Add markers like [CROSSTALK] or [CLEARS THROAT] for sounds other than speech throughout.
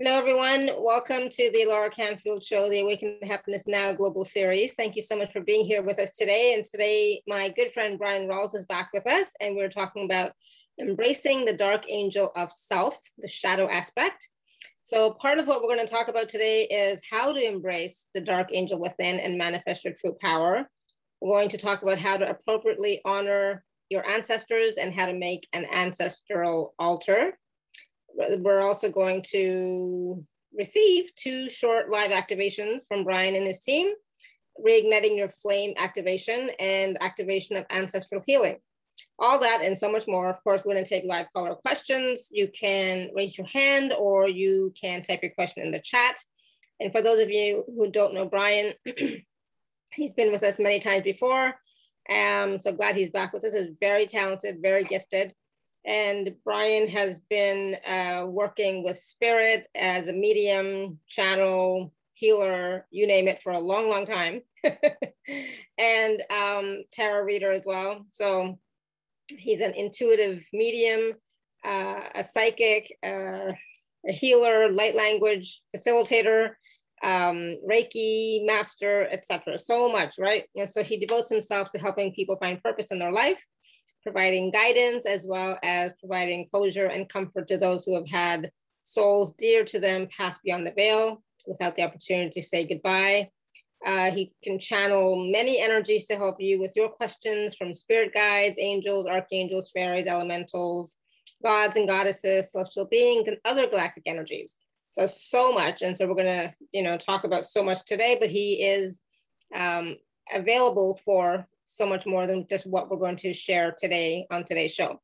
Hello, everyone. Welcome to the Alara Canfield Show, the Awaken Happiness Now Global Series. Thank you so much for being here with us today. And today, my good friend Bryan Rawls is back with us, and we're talking about embracing the dark angel of self, the shadow aspect. So, part of what we're going to talk about today is how to embrace the dark angel within and manifest your true power. We're going to talk about how to appropriately honor your ancestors and how to make an ancestral altar we're also going to receive two short live activations from Bryan and his team, reigniting your flame activation and activation of ancestral healing. All that and so much more. Of course, we're going to take live caller questions. You can raise your hand or you can type your question in the chat. And for those of you who don't know Bryan, [CLEARS THROAT] he's been with us many times before. Um, so glad he's back with us. He's very talented, very gifted. And Bryan has been uh, working with spirit as a medium, channel, healer, you name it, for a long, long time. [LAUGHS] and um, tarot reader as well. So he's an intuitive medium, uh, a psychic, uh, a healer, light language facilitator, um, Reiki master, etc. So much, right? And so he devotes himself to helping people find purpose in their life providing guidance as well as providing closure and comfort to those who have had souls dear to them pass beyond the veil without the opportunity to say goodbye. Uh, he can channel many energies to help you with your questions from spirit guides, angels, archangels, fairies, elementals, gods and goddesses, celestial beings, and other galactic energies. So, so much. And so we're going to, you know, talk about so much today, but he is um, available for so much more than just what we're going to share today on today's show.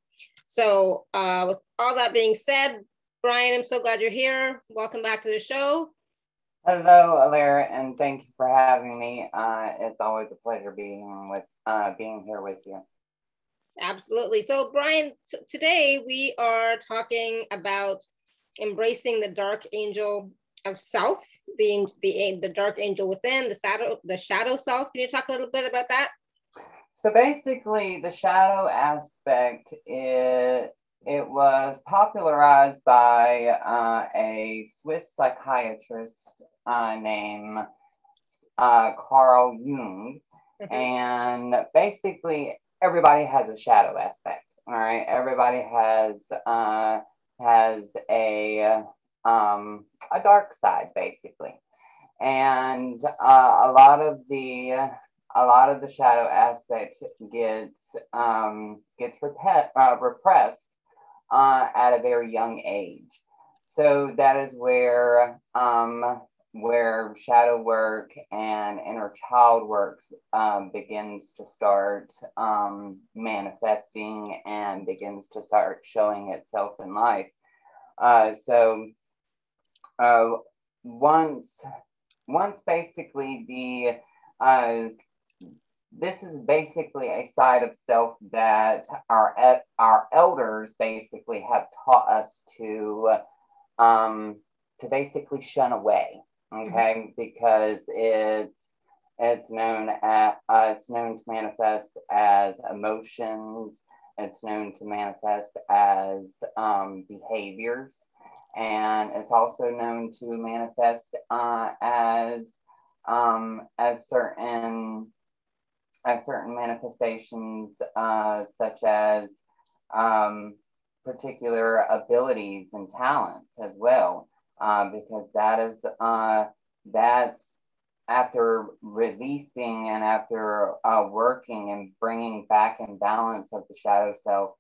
So uh, with all that being said, Bryan, I'm so glad you're here. Welcome back to the show. Hello, Alara, and thank you for having me. Uh, it's always a pleasure being with uh, being here with you. Absolutely. So, Bryan, today we are talking about embracing the dark angel of self, the the the dark angel within, the shadow the shadow self. Can you talk a little bit about that? So basically, the shadow aspect it it was popularized by uh, a Swiss psychiatrist uh, named uh, Carl Jung, mm-hmm. and basically everybody has a shadow aspect. All right, everybody has uh, has a um, a dark side basically, and uh, a lot of the a lot of the shadow aspect gets um, gets repet, uh, repressed uh, at a very young age. So that is where um, where shadow work and inner child work um, begins to start um, manifesting and begins to start showing itself in life. Uh, so uh, once once basically the uh, this is basically a side of self that our our elders basically have taught us to um, to basically shun away. Mm-hmm. Okay, mm-hmm. because it's it's known at uh, it's known to manifest as emotions. It's known to manifest as um, behaviors, and it's also known to manifest uh, as um, as certain have certain manifestations, uh, such as um, particular abilities and talents as well, uh, because that is uh, that's after releasing and after uh, working and bringing back in balance of the shadow self.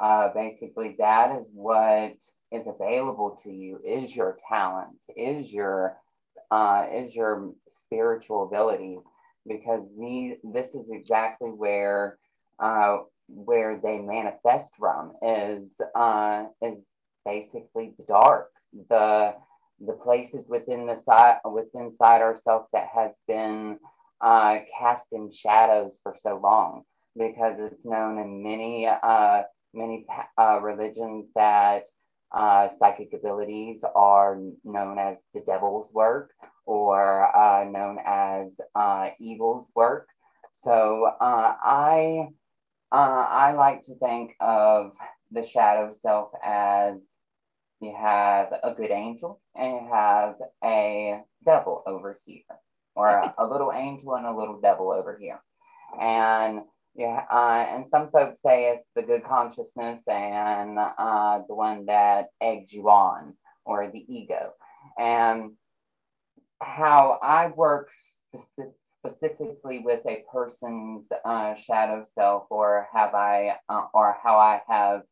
Uh, basically, that is what is available to you is your talents, is your uh, is your spiritual abilities because these, this is exactly where uh, where they manifest from is uh, is basically the dark, the the places within the side within inside ourselves that has been uh, cast in shadows for so long, because it's known in many uh, many uh, religions that uh, psychic abilities are known as the devil's work or uh, known as uh, evil's work. So uh, I uh, I like to think of the shadow self as you have a good angel and you have a devil over here, or a, [LAUGHS] a little angel and a little devil over here. And yeah, uh, and some folks say it's the good consciousness and uh, the one that eggs you on, or the ego. And how I work specific, specifically with a person's uh, shadow self, or have I, uh, or how I have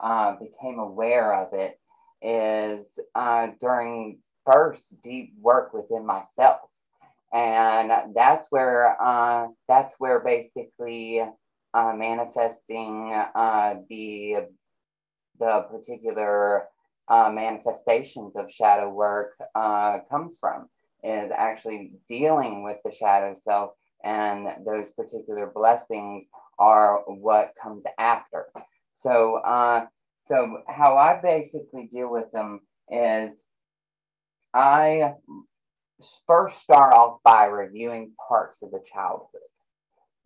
uh, became aware of it, is uh, during first deep work within myself and that's where uh, that's where basically uh, manifesting uh, the the particular uh, manifestations of shadow work uh, comes from is actually dealing with the shadow self. And those particular blessings are what comes after. So uh, so how i basically deal with them is i first start off by reviewing parts of the childhood.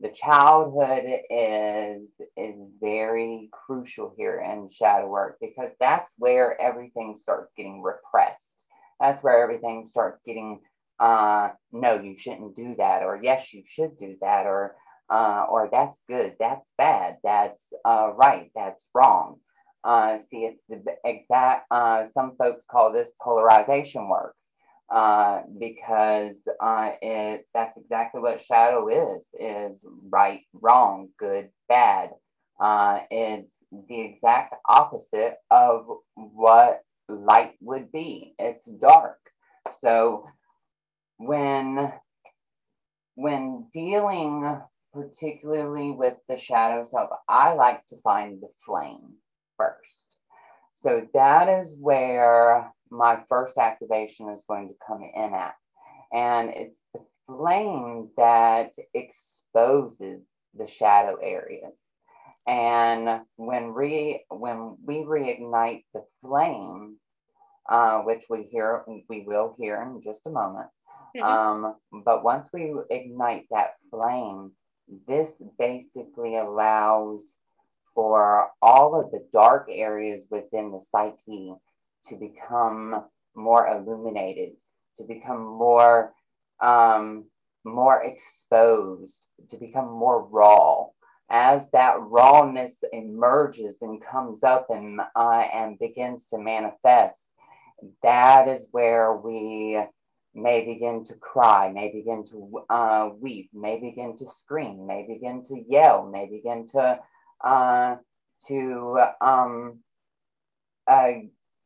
The childhood is is very crucial here in shadow work because that's where everything starts getting repressed. That's where everything starts getting uh, no, you shouldn't do that, or yes, you should do that, or uh, or that's good, that's bad, that's uh, right, that's wrong. Uh, see, it's the exact. Uh, some folks call this polarization work uh, because uh, it that's exactly what shadow is is right wrong good bad. Uh, it's the exact opposite of what light would be. It's dark. So when when dealing particularly with the shadow self i like to find the flame first. So that is where my first activation is going to come in at. And it's the flame that exposes the shadow areas. And when re when we reignite the flame, uh, which we hear we will hear in just a moment. Mm-hmm. Um, but once we ignite that flame, this basically allows for all of the dark areas within the psyche to become more illuminated, to become more um, more exposed, to become more raw. As that rawness emerges and comes up and uh, and begins to manifest, that is where we may begin to cry, may begin to uh, weep, may begin to scream, may begin to yell, may begin to uh, to um, uh,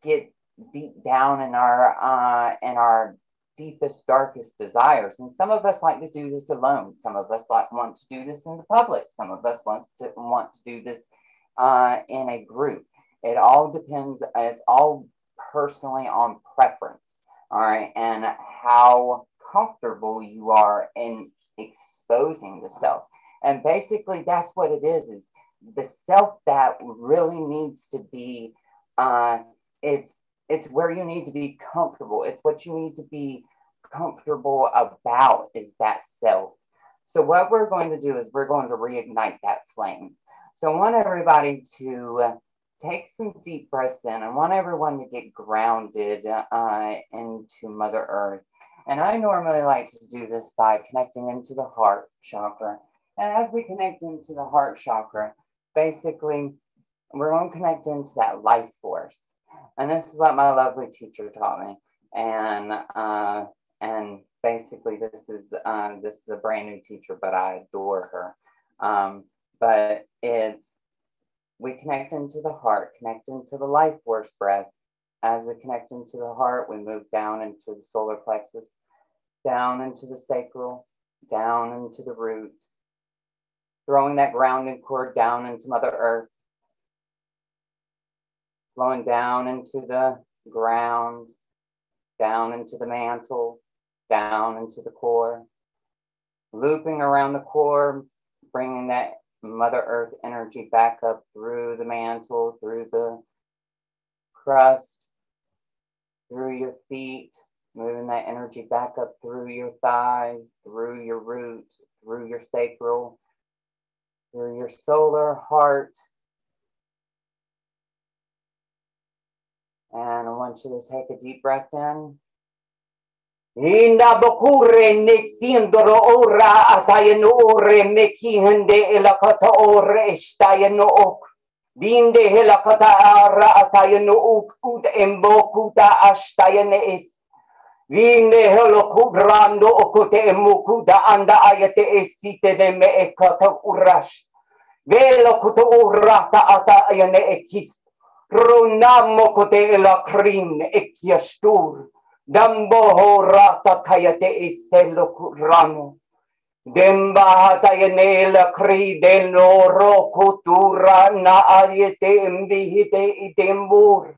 get deep down in our uh, in our deepest darkest desires. And some of us like to do this alone. Some of us like want to do this in the public. Some of us want to want to do this uh, in a group. It all depends it's all personally on preference all right? And how comfortable you are in exposing the self and basically that's what it is is the self that really needs to be uh, it's it's where you need to be comfortable. It's what you need to be comfortable about is that self. So what we're going to do is we're going to reignite that flame. So i want everybody to take some deep breaths in. I want everyone to get grounded uh, into mother earth. And i normally like to do this by connecting into the heart chakra. And as we connect into the heart chakra basically we're going to connect into that life force and this is what my lovely teacher taught me. And uh, and basically, this is uh, this is a brand new teacher, but I adore her. Um, but it's we connect into the heart, connect into the life force breath. As we connect into the heart, we move down into the solar plexus, down into the sacral, down into the root, throwing that grounding cord down into Mother Earth, flowing down into the ground, down into the mantle, down into the core, looping around the core, bringing that Mother Earth energy back up through the mantle, through the crust, through your feet, moving that energy back up through your thighs, through your root, through your sacral, through your solar heart, And I want you to take a deep breath in. Inda bokure ne ora ore me kihende elakata ore ok. Helakata ara ok ut embokuta es. Okote anda esite de me ekata urash. Urata ata ekist. Runamo kote la krin ekiastur. Damboho rata kayate iselo kurano. Demba hatayane la kri de loro kutura na ayete imbihite itembur.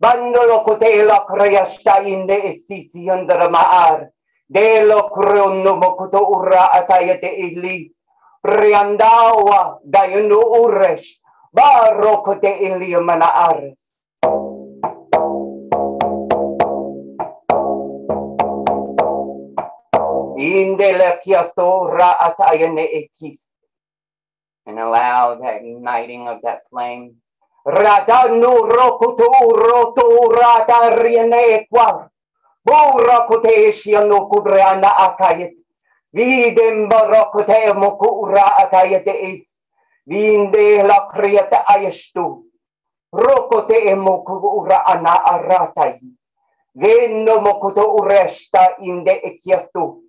Bandolo kote la kriyashta inde esisi andra maar. De lo krono mokuto ura atayate ili. Priandawa dayunu uresh. Baro kote ili mana ares. And allow that igniting of that flame. Rata no rokuto roto rata riene kwa. Bura kote no kubrana akayet. Videm barokote mokura akayet is. Vinde la kriata ayestu. Rokote mokura ana aratai. Venno mokuto uresta inde ekiastu.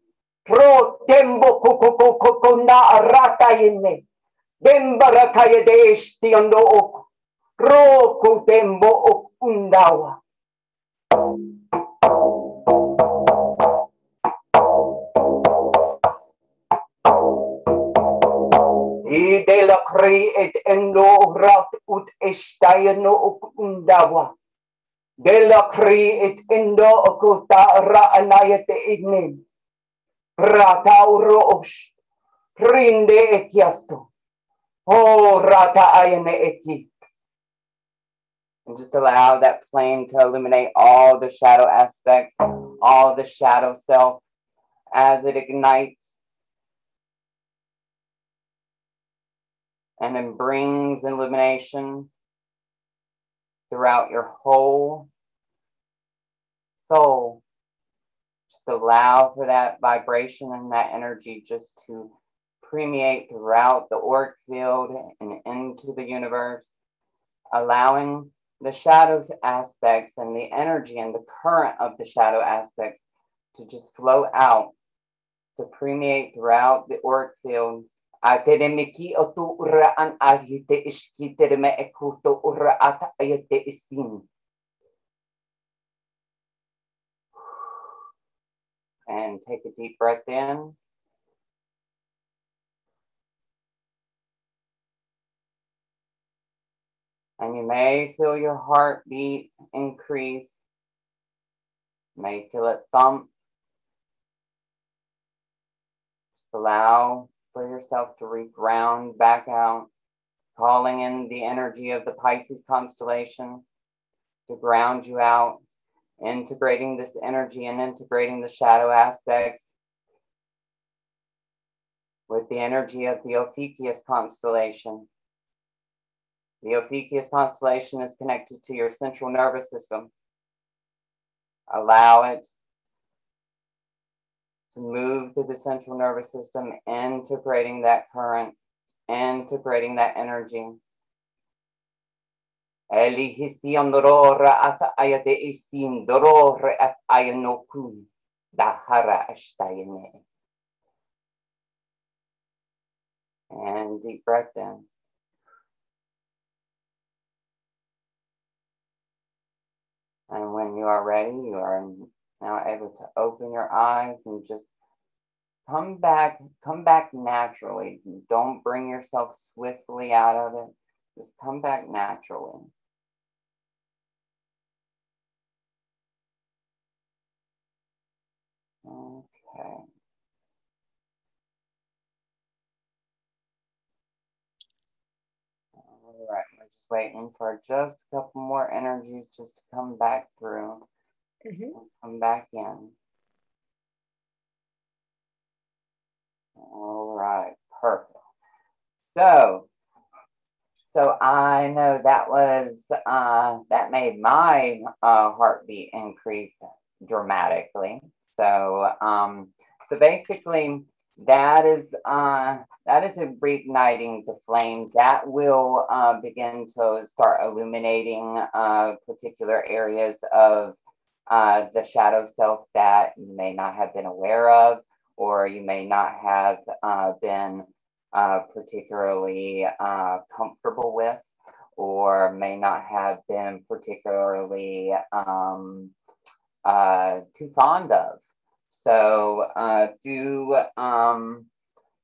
Pro tembo kuku kuku na rata inne. Dembara kaya de esti ando ok. Pro ku tembo ok undawa. Ide la kri et endo rat ut estayano ok undawa. De la kri et endo okuta ra anayate ignin. Ratauros, prinde etiasto. Oh, rata ayane eti. And just allow that flame to illuminate all the shadow aspects, all the shadow self as it ignites and then brings illumination throughout your whole soul. Just allow for that vibration and that energy just to permeate throughout the auric field and into the universe, allowing the shadows aspects and the energy and the current of the shadow aspects to just flow out, to permeate throughout the auric field. Ura an ishkiterme ekuto ura ata ayete isin. And take a deep breath in. And you may feel your heartbeat increase. You may feel it thump. Just allow for yourself to reground back out, calling in the energy of the Pisces constellation to ground you out, integrating this energy and integrating the shadow aspects with the energy of the Ophiuchus constellation. The Ophiuchus constellation is connected to your central nervous system. Allow it to move through the central nervous system, integrating that current, integrating that energy. And deep breath in. And when you are ready, you are now able to open your eyes and just come back, come back naturally. Don't bring yourself swiftly out of it. Just come back naturally. Okay. All right, we're just waiting for just a couple more energies just to come back through. Mhm. Come back in. All right, perfect. So, so I know that was uh, that made my uh, heartbeat increase dramatically. So um, so basically, that is uh, that is reigniting the flame. That will uh, begin to start illuminating uh, particular areas of uh, the shadow self that you may not have been aware of, or you may not have uh, been uh, particularly uh, comfortable with, or may not have been particularly um, uh, too fond of. So do um,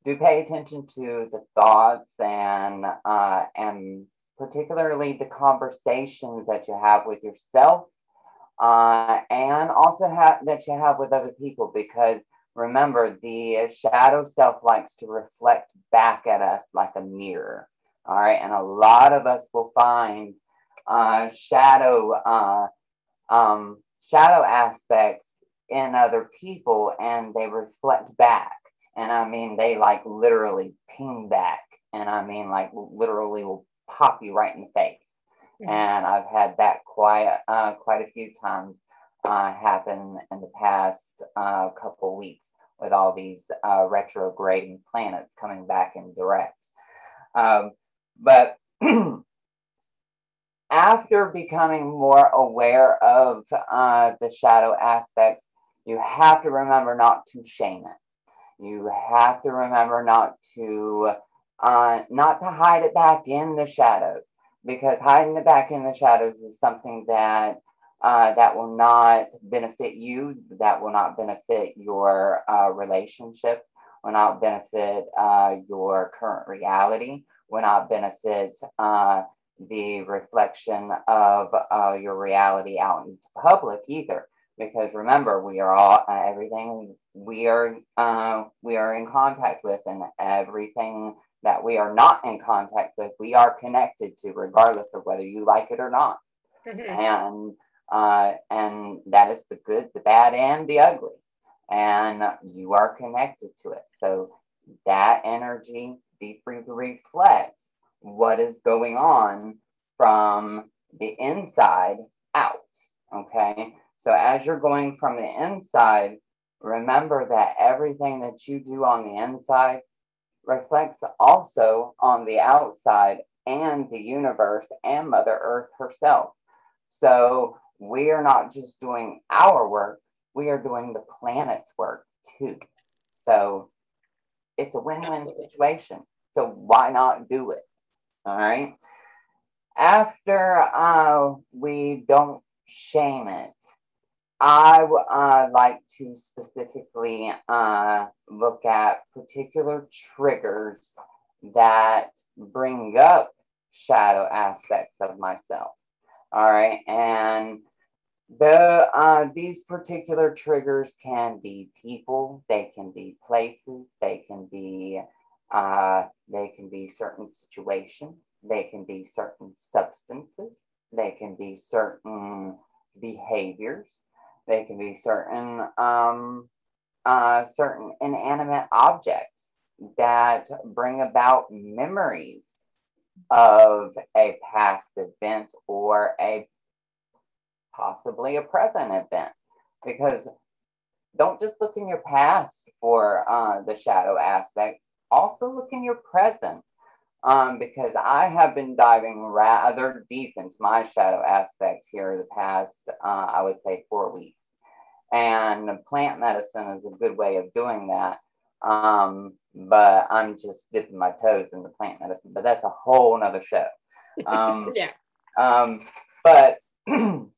do pay attention to the thoughts and and particularly the conversations that you have with yourself uh, and also have that you have with other people because remember the shadow self likes to reflect back at us like a mirror all right and a lot of us will find uh, shadow uh, um, shadow aspects in other people and they reflect back. And I mean, they like literally ping back. And I mean, like literally will pop you right in the face. Mm-hmm. And I've had that quite, uh, quite a few times uh, happen in the past uh, couple weeks with all these uh, retrograding planets coming back in direct. Um, but [CLEARS THROAT] after becoming more aware of uh, the shadow aspects, you have to remember not to shame it. You have to remember not to uh, not to hide it back in the shadows because hiding it back in the shadows is something that uh, that will not benefit you, that will not benefit your uh, relationship, will not benefit uh, your current reality, will not benefit uh, the reflection of uh, your reality out into public either. Because remember we are all uh, everything we are we are in contact with and everything that we are not in contact with we are connected to regardless of whether you like it or not. Mm-hmm. and uh, and that is the good the bad and the ugly. And you are connected to it. So that energy deeply reflects what is going on from the inside out okay? So as you're going from the inside, remember that everything that you do on the inside reflects also on the outside and the universe and Mother Earth herself. So we are not just doing our work, we are doing the planet's work too. So it's a win win situation. So why not do it? All right. After uh, we don't shame it, I uh, like to specifically uh, look at particular triggers that bring up shadow aspects of myself. All right, and the uh, these particular triggers can be people, they can be places, they can be uh, they can be certain situations, they can be certain substances, they can be certain behaviors they can be certain um, uh, certain inanimate objects that bring about memories of a past event or a possibly a present event. Because don't just look in your past for uh, the shadow aspect, also look in your present. Um, because I have been diving rather deep into my shadow aspect here the past, uh, I would say, four weeks. And plant medicine is a good way of doing that. Um, but I'm just dipping my toes in the plant medicine, but that's a whole nother show. Um, [LAUGHS] yeah. Um, but [CLEARS THROAT] the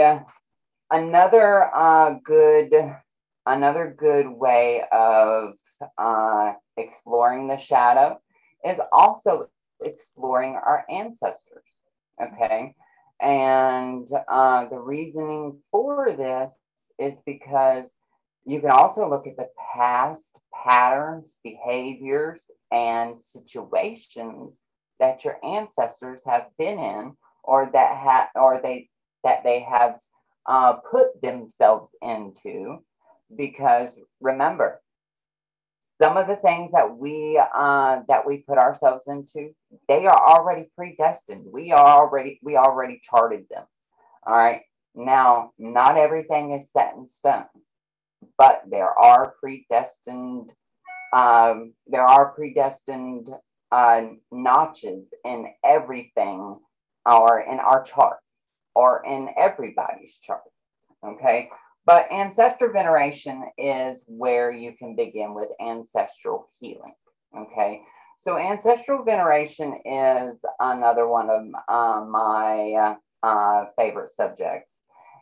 uh, another uh, good another good way of uh, exploring the shadow is also exploring our ancestors. Okay. And uh, the reasoning for this is because you can also look at the past patterns, behaviors, and situations that your ancestors have been in, or that have, or they that they have uh, put themselves into. Because remember, some of the things that we uh, that we put ourselves into, they are already predestined. We are already we already charted them. All right. Now, not everything is set in stone, but there are predestined. Um, there are predestined uh, notches in everything, or in our charts, or in everybody's chart. Okay. But ancestor veneration is where you can begin with ancestral healing. Okay. So ancestral veneration is another one of uh, my uh, favorite subjects.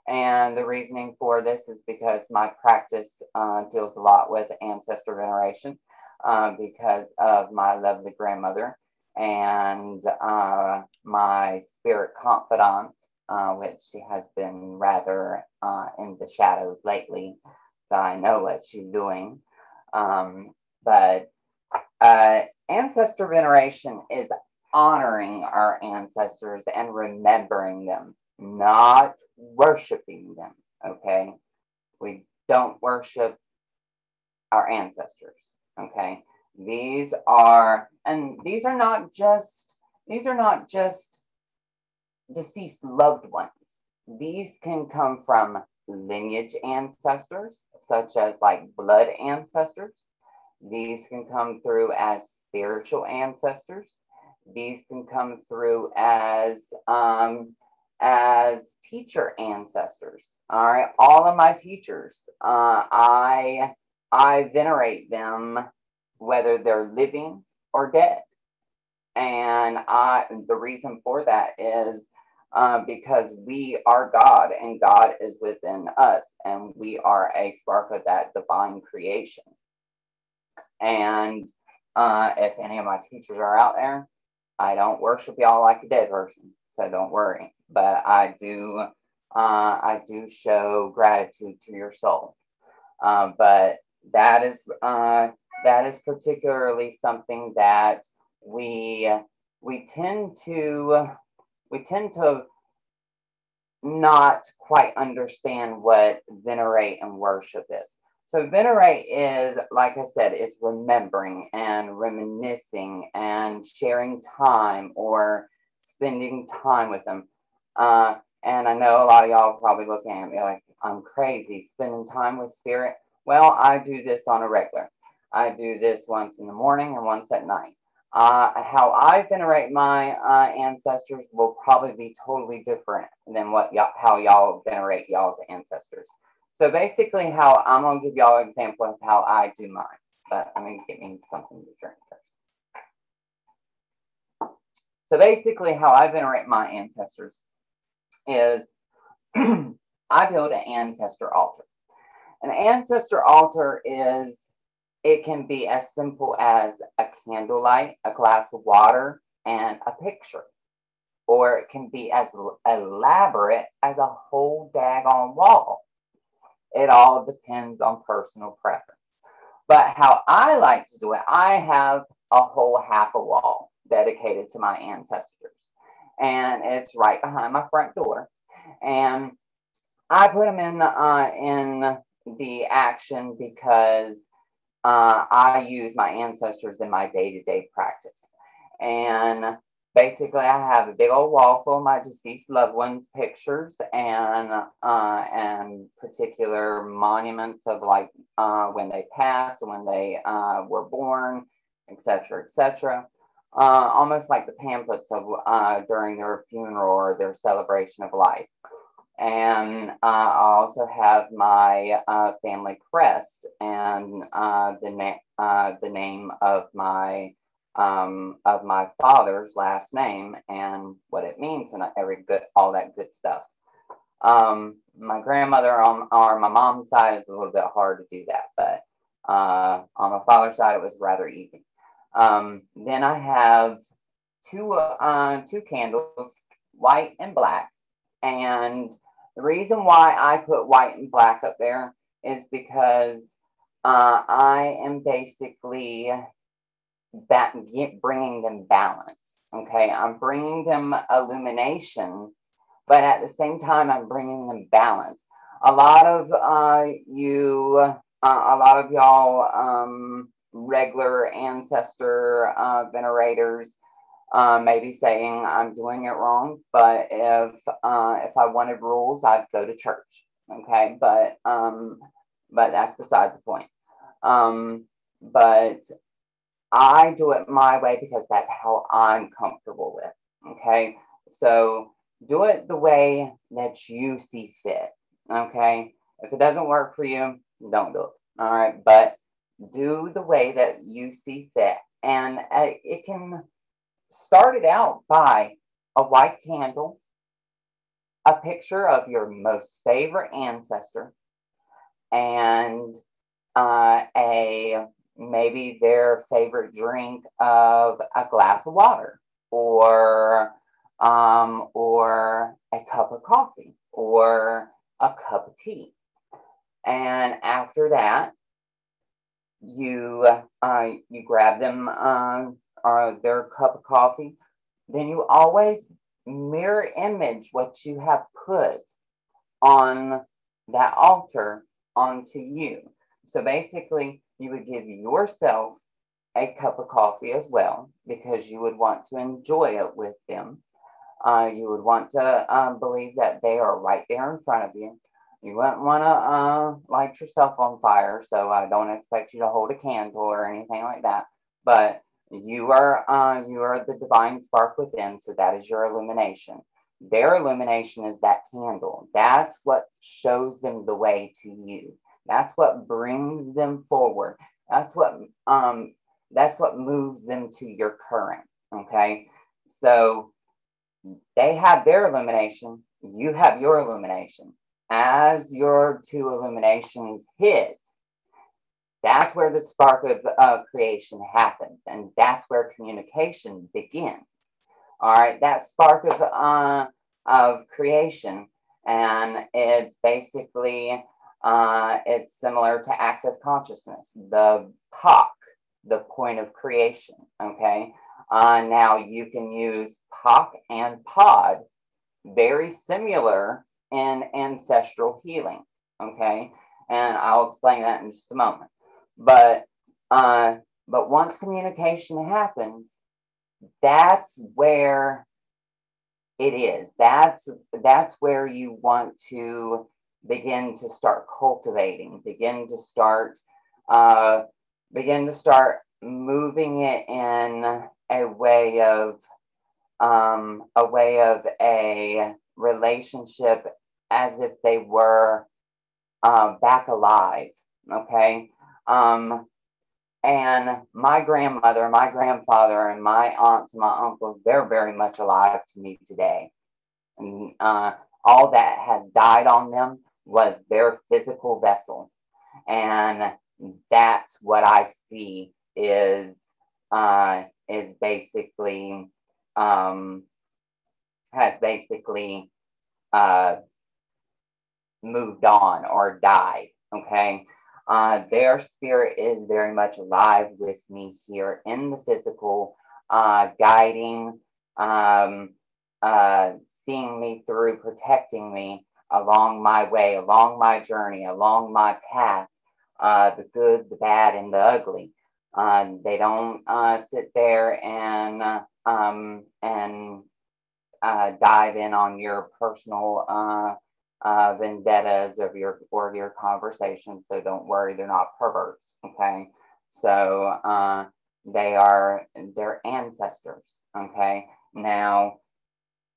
And the reasoning for this is because my practice uh, deals a lot with ancestor veneration uh, because of my lovely grandmother and uh, my spirit confidant uh, which she has been rather uh, in the shadows lately. So I know what she's doing. Um, but uh, ancestor veneration is honoring our ancestors and remembering them, not worshiping them. Okay. We don't worship our ancestors. Okay. These are, and these are not just, these are not just deceased loved ones. These can come from lineage ancestors, such as like blood ancestors. These can come through as spiritual ancestors. These can come through as um, as teacher ancestors. All right, all of my teachers, uh, I I venerate them whether they're living or dead. And I, the reason for that is uh, because we are God and God is within us, and we are a spark of that divine creation. And uh, if any of my teachers are out there, I don't worship y'all like a dead person, so don't worry. But I do, uh, I do show gratitude to your soul. Uh, but that is uh, that is particularly something that we we tend to we tend to not quite understand what venerate and worship is. So venerate is, like I said, is remembering and reminiscing and sharing time or spending time with them. Uh, and I know a lot of y'all probably looking at me like I'm crazy spending time with spirit. Well, I do this on a regular. I do this once in the morning and once at night. Uh, how I venerate my uh, ancestors will probably be totally different than what how y'all venerate y'all's ancestors. So basically, how I'm gonna give y'all an example of how I do mine. But I'm gonna get me something to drink first. So basically, how I venerate my ancestors is [CLEARS THROAT] I build an ancestor altar. An ancestor altar is it can be as simple as a candlelight, a glass of water, and a picture. Or it can be as elaborate as a whole daggone wall. It all depends on personal preference. But how I like to do it, I have a whole half a wall dedicated to my ancestors. And it's right behind my front door. And I put them in, uh, in the action because uh, I use my ancestors in my day to day practice. And basically, I have a big old wall full of my deceased loved ones' pictures and uh, and particular monuments of like uh, when they passed, when they uh, were born, etc., etc. Uh, almost like the pamphlets of uh, during their funeral or their celebration of life and uh, I also have my uh, family crest and uh, the name uh, the name of my um, of my father's last name and what it means and every good all that good stuff. Um, my grandmother on or my mom's side is a little bit hard to do that, but uh, on my father's side it was rather easy. Um, then I have two uh, two candles, white and black, and the reason why I put white and black up there is because uh, I am basically that bringing them balance. Okay, I'm bringing them illumination, but at the same time, I'm bringing them balance. A lot of uh, you, uh, a lot of y'all um, regular ancestor uh, venerators uh, maybe saying I'm doing it wrong. But if uh, if I wanted rules, I'd go to church. Okay, but um, but that's beside the point. Um, but I do it my way because that's how I'm comfortable with. Okay, so do it the way that you see fit. Okay, if it doesn't work for you, don't do it. All right, but do the way that you see fit, and uh, it can start it out by a white candle, a picture of your most favorite ancestor, and uh, a maybe their favorite drink of a glass of water or um, or a cup of coffee or a cup of tea. And after that, you uh, you grab them uh, uh, their cup of coffee. Then you always mirror image what you have put on that altar onto you. So basically, you would give yourself a cup of coffee as well because you would want to enjoy it with them. Uh, you would want to um, believe that they are right there in front of you. You wouldn't want to uh, light yourself on fire, so I don't expect you to hold a candle or anything like that. But you are uh, you are the divine spark within, so that is your illumination. Their illumination is that candle. That's what shows them the way to you. That's what brings them forward. That's what um that's what moves them to your current. Okay. So they have their illumination, you have your illumination. As your two illuminations hit, that's where the spark of uh, creation happens, and that's where communication begins. All right, that spark of uh, of creation, and it's basically uh, it's similar to access consciousness, the POC, the point of creation. Okay. Uh, now you can use POC and POD, very similar in ancestral healing. Okay. And I'll explain that in just a moment. But uh, but once communication happens, that's where it is. That's that's where you want to begin to start cultivating, begin to start, uh, begin to start moving it in a way of, um, a way of a relationship as if they were uh, back alive. Okay. Um, and my grandmother, my grandfather, and my aunts and my uncles, they're very much alive to me today. And uh, all that has died on them was their physical vessel. And that's what I see is uh, is basically um, has basically uh, moved on or died. Okay. Uh, their spirit is very much alive with me here in the physical, uh, guiding, um, uh, seeing me through, protecting me, along my way, along my journey, along my path, uh, the good, the bad, and the ugly. Uh, they don't uh, sit there and uh, um, and dive in on your personal uh, vendettas of your or your conversations. So don't worry, they're not perverts. Okay, so they are their ancestors. Okay, now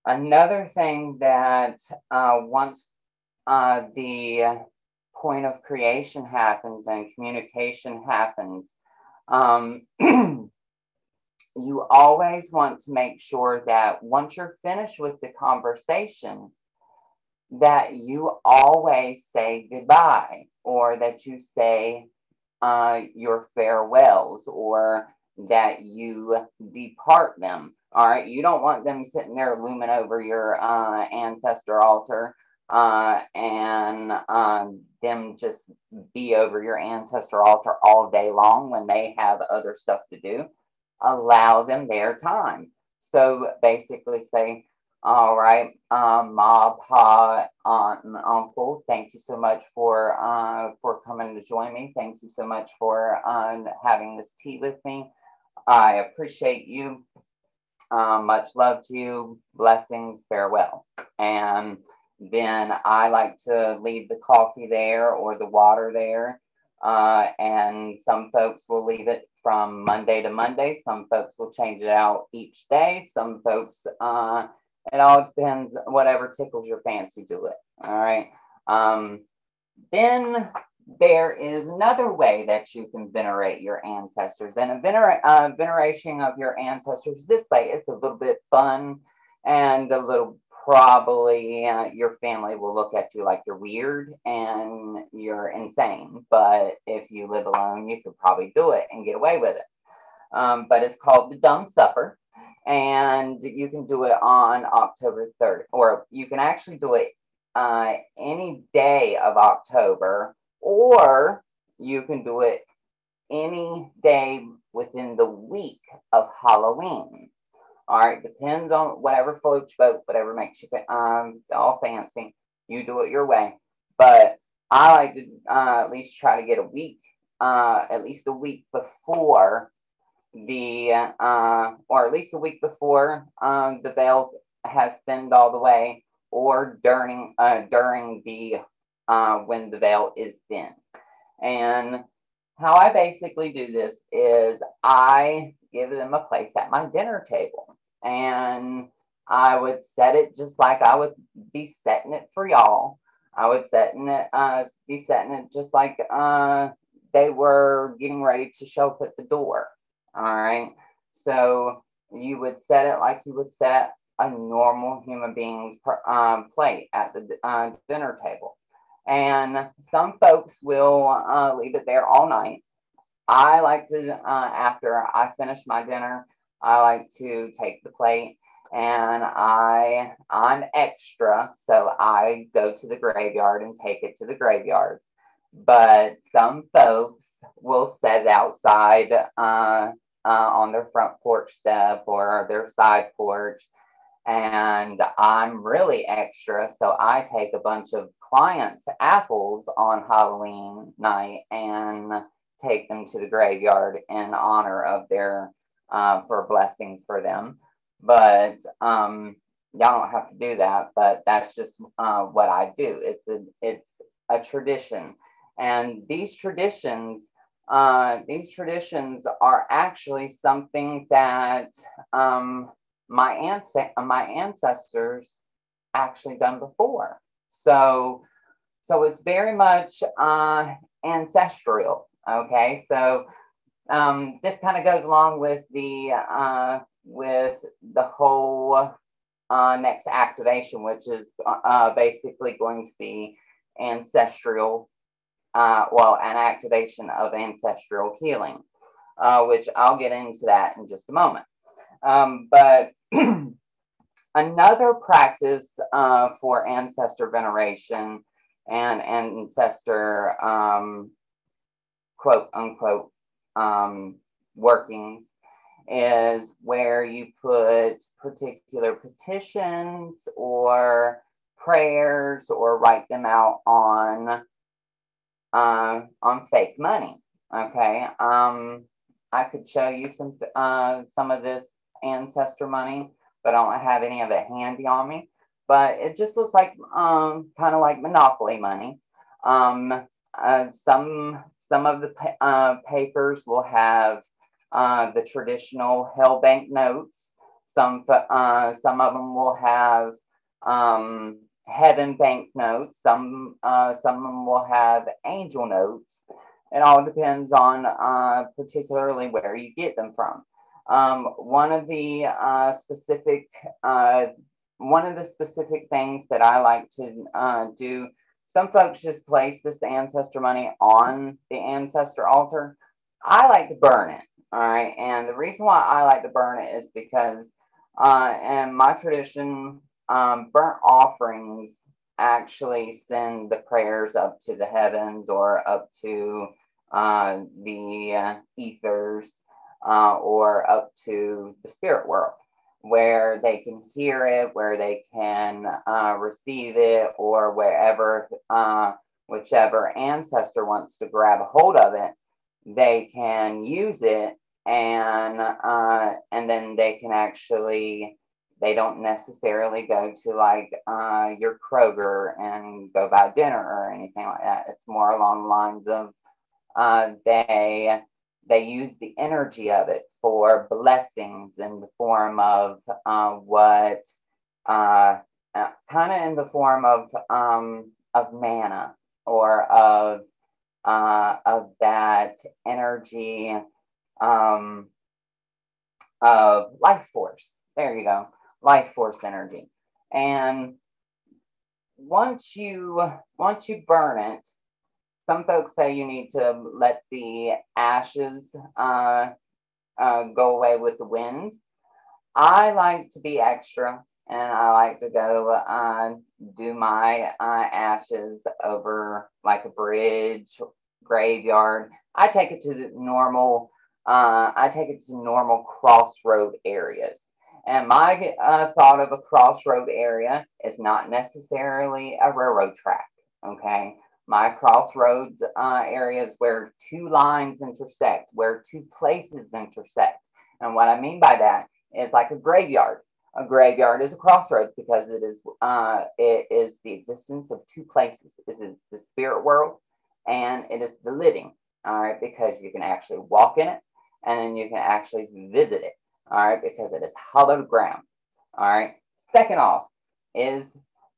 Another thing that uh, once uh, the point of creation happens and communication happens, um, [CLEARS THROAT] you always want to make sure that once you're finished with the conversation, that you always say goodbye or that you say uh, your farewells or that you depart them all right. You don't want them sitting there looming over your uh, ancestor altar uh, and um, them just be over your ancestor altar all day long when they have other stuff to do. Allow them their time. So basically say, all right, um, ma, pa, aunt, and uncle, thank you so much for uh, for coming to join me. Thank you so much for uh, having this tea with me. I appreciate you. Um, much love to you. Blessings. Farewell. And then I like to leave the coffee there or the water there. Uh, and some folks will leave it from Monday to Monday. Some folks will change it out each day. Some folks, uh, it all depends, whatever tickles your fancy, do it. All right. Um, then there is another way that you can venerate your ancestors. And a uh, veneration of your ancestors this way is a little bit fun and a little probably uh, your family will look at you like you're weird and you're insane. But if you live alone, you could probably do it and get away with it. Um, but it's called the Dumb Supper. And you can do it on October 3rd, or you can actually do it uh, any day of October, or you can do it any day within the week of Halloween. All right, depends on whatever floats your boat, whatever makes you um all fancy. You do it your way, but I like to uh, at least try to get a week, uh, at least a week before the, uh, or at least a week before um, the veil has thinned all the way, or during uh, during the uh, when the veil is thin. And how I basically do this is I give them a place at my dinner table and I would set it just like I would be setting it for y'all. I would setting it, uh, be setting it just like uh, they were getting ready to show up at the door. All right. So you would set it like you would set a normal human being's um, plate at the uh, dinner table. And some folks will uh, leave it there all night. I like to, uh, after I finish my dinner, I like to take the plate and I I'm extra, so I go to the graveyard and take it to the graveyard. But some folks will set it outside uh, uh, on their front porch step or their side porch, and I'm really extra, so I take a bunch of clients' apples on Halloween night and take them to the graveyard in honor of their uh, for blessings for them. But um, y'all don't have to do that. But that's just uh, what I do. It's a it's a tradition, and these traditions. Uh, these traditions are actually something that um, my ans- my ancestors actually done before. So, so it's very much uh, ancestral. Okay, so um, this kind of goes along with the uh, with the whole uh, next activation, which is uh, basically going to be ancestral, uh, well, an activation of ancestral healing, uh, which I'll get into that in just a moment. Um, but [CLEARS THROAT] another practice uh, for ancestor veneration and ancestor um, quote unquote um, workings is where you put particular petitions or prayers or write them out on uh, on fake money. Okay, um, I could show you some uh, some of this ancestor money, but I don't have any of it handy on me. But it just looks like um, kind of like monopoly money. Um, uh, some some of the uh, papers will have uh, the traditional Hell Bank notes. Some, uh, some of them will have um, Heaven Bank notes. Some, uh, some will have Angel notes. It all depends on uh, particularly where you get them from. Um, one of the uh, specific one of the specific things that I like to do some folks just place this ancestor money on the ancestor altar. I like to burn it. All right. And the reason why I like to burn it is because uh, in my tradition, um, burnt offerings actually send the prayers up to the heavens or up to uh, the uh, ethers uh, or up to the spirit world. where they can hear it, where they can uh, receive it, or wherever, uh, whichever ancestor wants to grab a hold of it, they can use it, and uh, and then they can actually. They don't necessarily go to like uh, your Kroger and go buy dinner or anything like that. It's more along the lines of uh, they they use the energy of it for blessings in the form of uh, what uh, uh, kind of in the form of um, of manna or of uh, of that energy um, of life force. There you go, life force energy. And once you once you burn it, some folks say you need to let the ashes uh, uh, go away with the wind. I like to be extra and I like to go uh, do my uh, ashes over like a bridge, graveyard. I take it to the normal, uh, I take it to normal crossroad areas. And my uh, thought of a crossroad area is not necessarily a railroad track, okay? my crossroads uh, areas where two lines intersect, where two places intersect. And what I mean by that is like a graveyard. A graveyard is a crossroads because it is uh, it is the existence of two places. This is the spirit world and it is the living. All right, because you can actually walk in it and then you can actually visit it. All right, because it is hallowed ground. All right. Second off is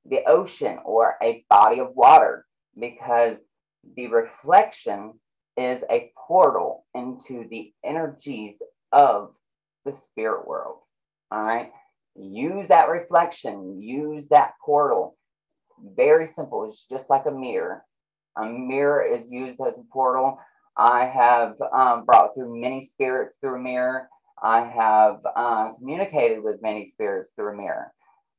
the ocean or a body of water because the reflection is a portal into the energies of the spirit world. All right. Use that reflection, use that portal. Very simple. It's just like a mirror. A mirror is used as a portal. I have um, brought through many spirits through a mirror. I have uh, communicated with many spirits through a mirror.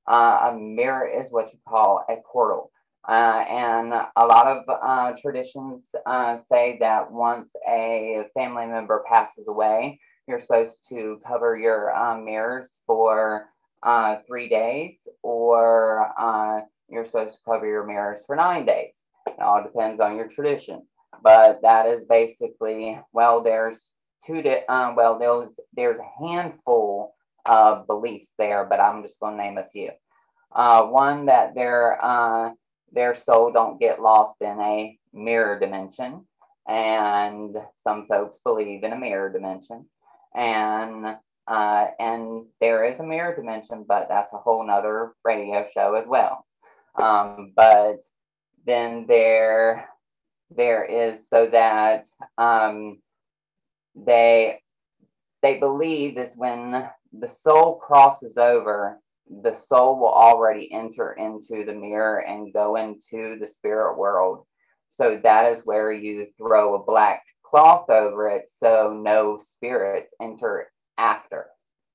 Uh, a mirror is what you call a portal. Uh, and a lot of uh, traditions uh, say that once a family member passes away, you're supposed to cover your um, mirrors for uh, three days, or uh, you're supposed to cover your mirrors for nine days. It all depends on your tradition. But that is basically, well, there's two, di- uh, well, there's, there's a handful of beliefs there, but I'm just going to name a few. Uh, one that there their soul don't get lost in a mirror dimension. And some folks believe in a mirror dimension. And uh, and there is a mirror dimension, but that's a whole nother radio show as well. Um, but then there there is so that um, they they believe is when the soul crosses over the soul will already enter into the mirror and go into the spirit world. So that is where you throw a black cloth over it so no spirits enter after.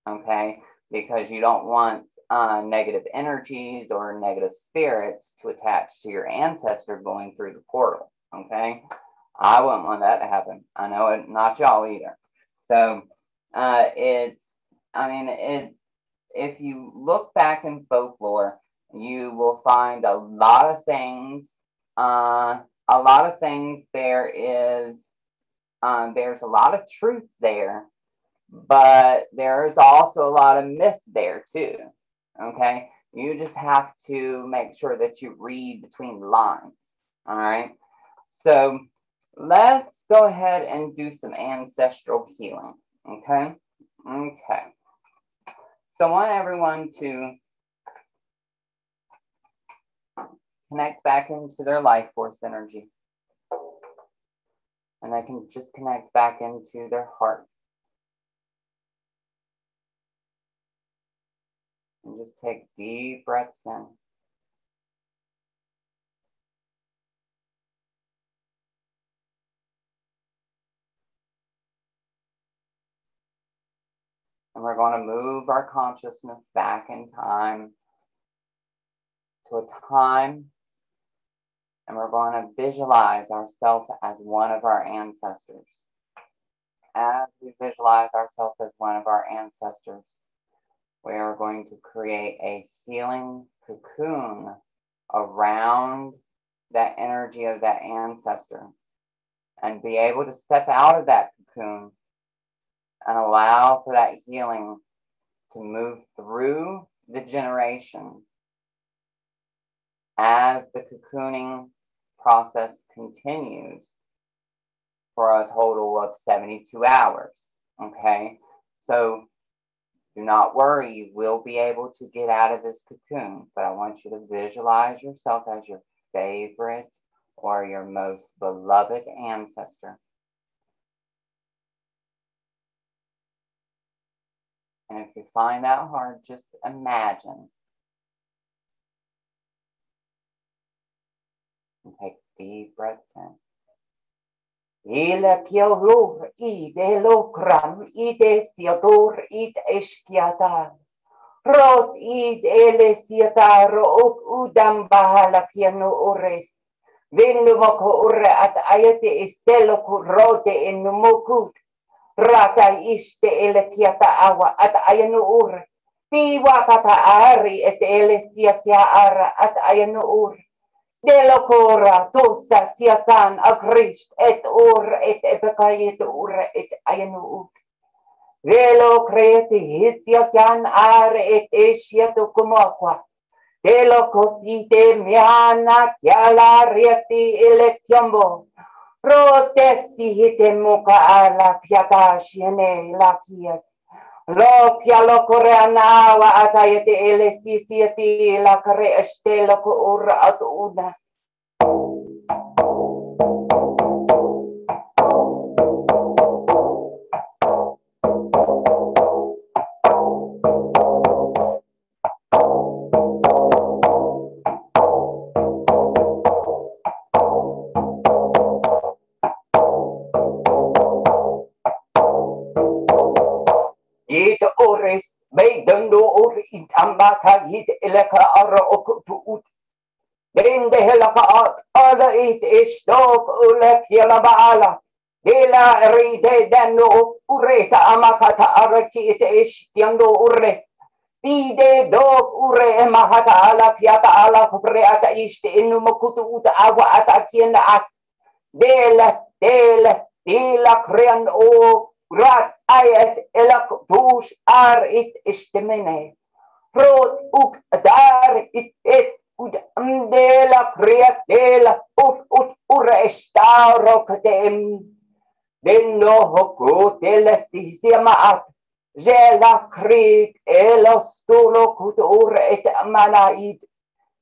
Okay. Because you don't want uh, negative energies or negative spirits to attach to your ancestor going through the portal. Okay. I wouldn't want that to happen. I know it, not y'all either. So uh, it's, I mean, it, if you look back in folklore, you will find a lot of things. Uh, a lot of things there is, um, there's a lot of truth there, but there's also a lot of myth there too. Okay. You just have to make sure that you read between the lines. All right. So let's go ahead and do some ancestral healing. Okay. Okay. So I want everyone to connect back into their life force energy. And they can just connect back into their heart. And just take deep breaths in. And we're going to move our consciousness back in time to a time. And we're going to visualize ourselves as one of our ancestors. As we visualize ourselves as one of our ancestors, we are going to create a healing cocoon around that energy of that ancestor and be able to step out of that cocoon and allow for that healing to move through the generations as the cocooning process continues for a total of 72 hours. Okay, so do not worry, you will be able to get out of this cocoon, but I want you to visualize yourself as your favorite or your most beloved ancestor. And if you find that hard, just imagine. And take deep breaths in. Ile kiolur ide lokram ide siadur id eskiatar. Rot id ele siatar ok udam bahala kiano ores. Vinnu moko urre at ayate istelo ku rote enu mokut. Rata iste ele kiata awa at ayanu ur. Piwa kata ari et ele sia sia ara at ayanu ur. Delokora tossa siasan agrist et ur et epekayet ur et ayanu ur. Velo kreti hisiasan are et esieto kumokwa. Delo cosite chiala rieti electiambo. Protesi Protesihiten muka älä piataa sienei lakies. Lopia lokorea naava atajete elesi sieti lakare estelo ko urra atuna. ذاك جيت إليك أرأك تؤت بين ده لقاءات أرأيت إشتاق لك يا لبعالك Hela riiteidennu ureta amakata arkiit estiandu ure. Pide dog ure emahata alap yata alap reata isti innu mokutu ut awa ata kiena at. Dela, dela, dela krean o rat ayat elak tuus ar it. brood ook daar is het ud amdela priatela ut ut urestaurok dem denno hokotela sisiamaat Jela krit elos tulo kut ur et manait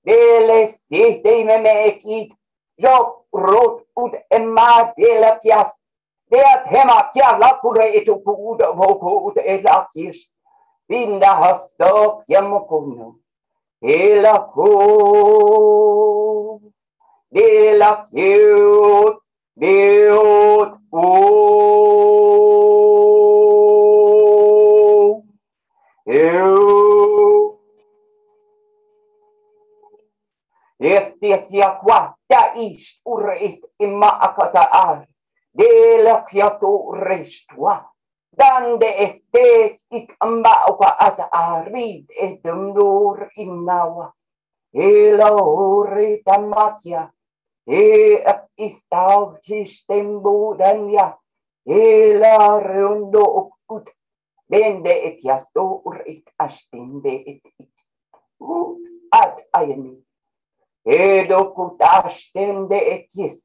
dele sihte me mekit jo rot ut emma dela pias deat hema kia la kure et kut vokut et la kist pindah hostok yang mukunu hilaku dilakut diutku Estesia kwa ta is ur ik ima akata ar de lakya tu Dande este ik amba oka ata arid et dumdur imnawa. Ela ori tamakia. E istau sistembu danya. Ela reundo okut. Bende et yasto urit astinde et it. Ut at ayani. Edo kut astende et yes.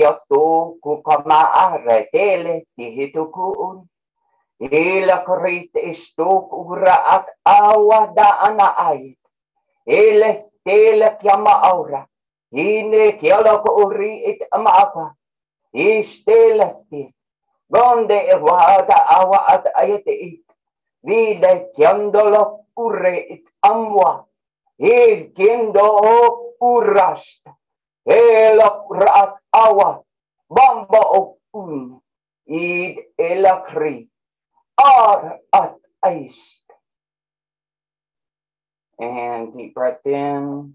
Kiasto kukama aretele sihitukuun. Ila krit istok ura at awa da ana ait. Ele stele kiama aura. Ine kiala ko uri it amaapa. Istele stis. Gonde evada awa at ayete it. Vide kiandolo ure it amwa. Il kindo urrast. Ela rat awa. Bamba ok un. Id elakri. Ar at aist. And deep breath in.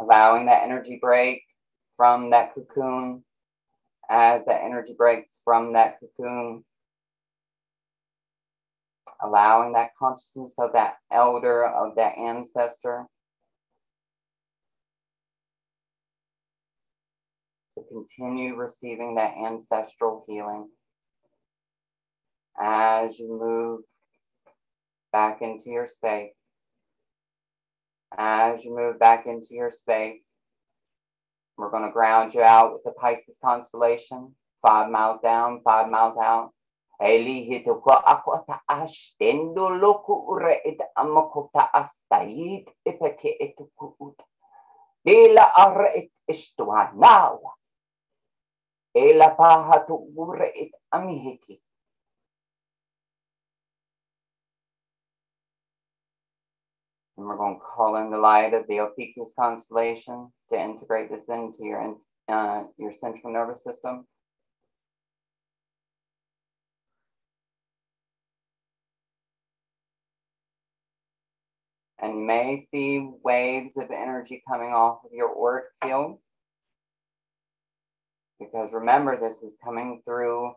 Allowing that energy break from that cocoon as that energy breaks from that cocoon allowing that consciousness of that elder, of that ancestor continue receiving that ancestral healing as you move back into your space. As you move back into your space, we're going to ground you out with the Pisces constellation, five miles down, five miles out. Ako Ela it amihiki. And we're going to call in the light of the Ophiuchus constellation to integrate this into your, uh, your central nervous system. And you may see waves of energy coming off of your auric field. Because remember, this is coming through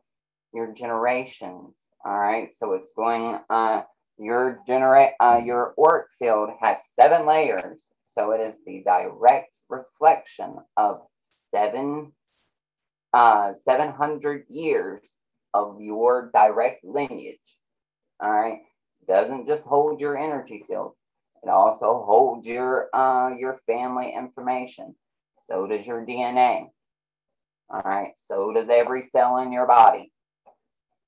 your generations. All right. So it's going, uh, your generate uh, your auric field has seven layers, so it is the direct reflection of seven uh, 700 years of your direct lineage. All right, doesn't just hold your energy field; it also holds your uh, your family information. So does your DNA. All right, so does every cell in your body.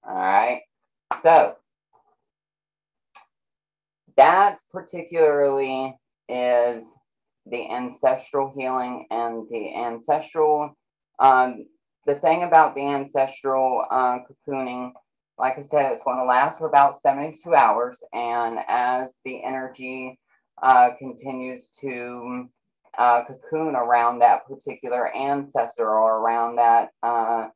All right, so that particularly is the ancestral healing and the ancestral um, the thing about the ancestral uh, cocooning like i said it's going to last for about 72 hours and as the energy uh, continues to uh, cocoon around that particular ancestor or around that uh,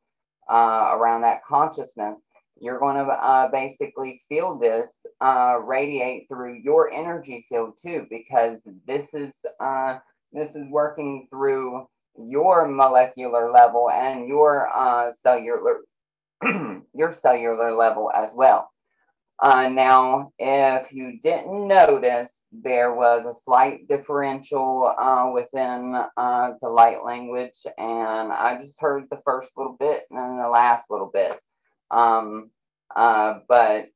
uh, around that consciousness you're going to uh, basically feel this uh, radiate through your energy field too, because this is uh, this is working through your molecular level and your cellular [CLEARS THROAT] your cellular level as well. Now, if you didn't notice, there was a slight differential uh, within the light language, and I just heard the first little bit and then the last little bit. Um, uh, but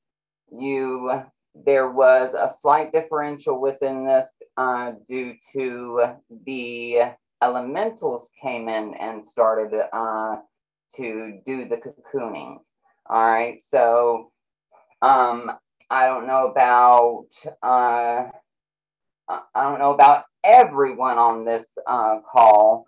you, there was a slight differential within this uh, due to the elementals came in and started uh, to do the cocooning. All right, so um, I don't know about uh, I don't know about everyone on this uh, call,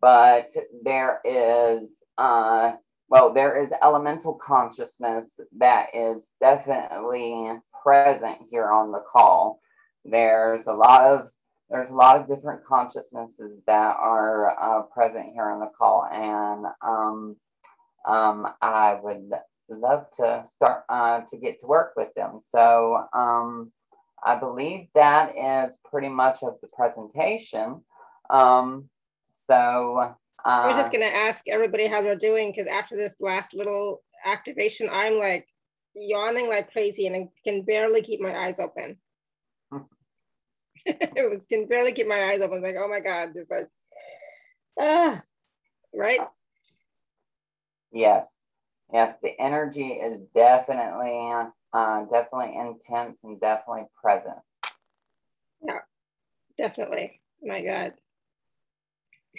but there is uh, well, there is elemental consciousness that is definitely present here on the call. There's a lot of there's a lot of different consciousnesses that are uh, present here on the call, and um, um, I would love to start uh, to get to work with them. So um, I believe that is pretty much of the presentation. Um, so I was just uh, going to ask everybody how they're doing because after this last little activation, I'm like yawning like crazy and I can barely keep my eyes open. [LAUGHS] can barely keep my eyes open. Like, oh my God, just like, ah, right? Yes, yes, the energy is definitely, uh, definitely intense and definitely present. Yeah, definitely. My God.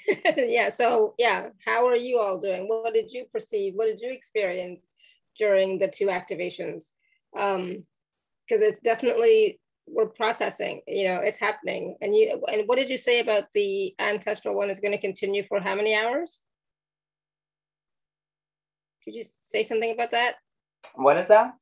[LAUGHS] yeah. So yeah, how are you all doing? What did you perceive? What did you experience during the two activations? Um, because it's definitely we're processing. You know, it's happening. And you and what did you say about the ancestral one is going to continue for how many hours? Could you say something about that? What is that?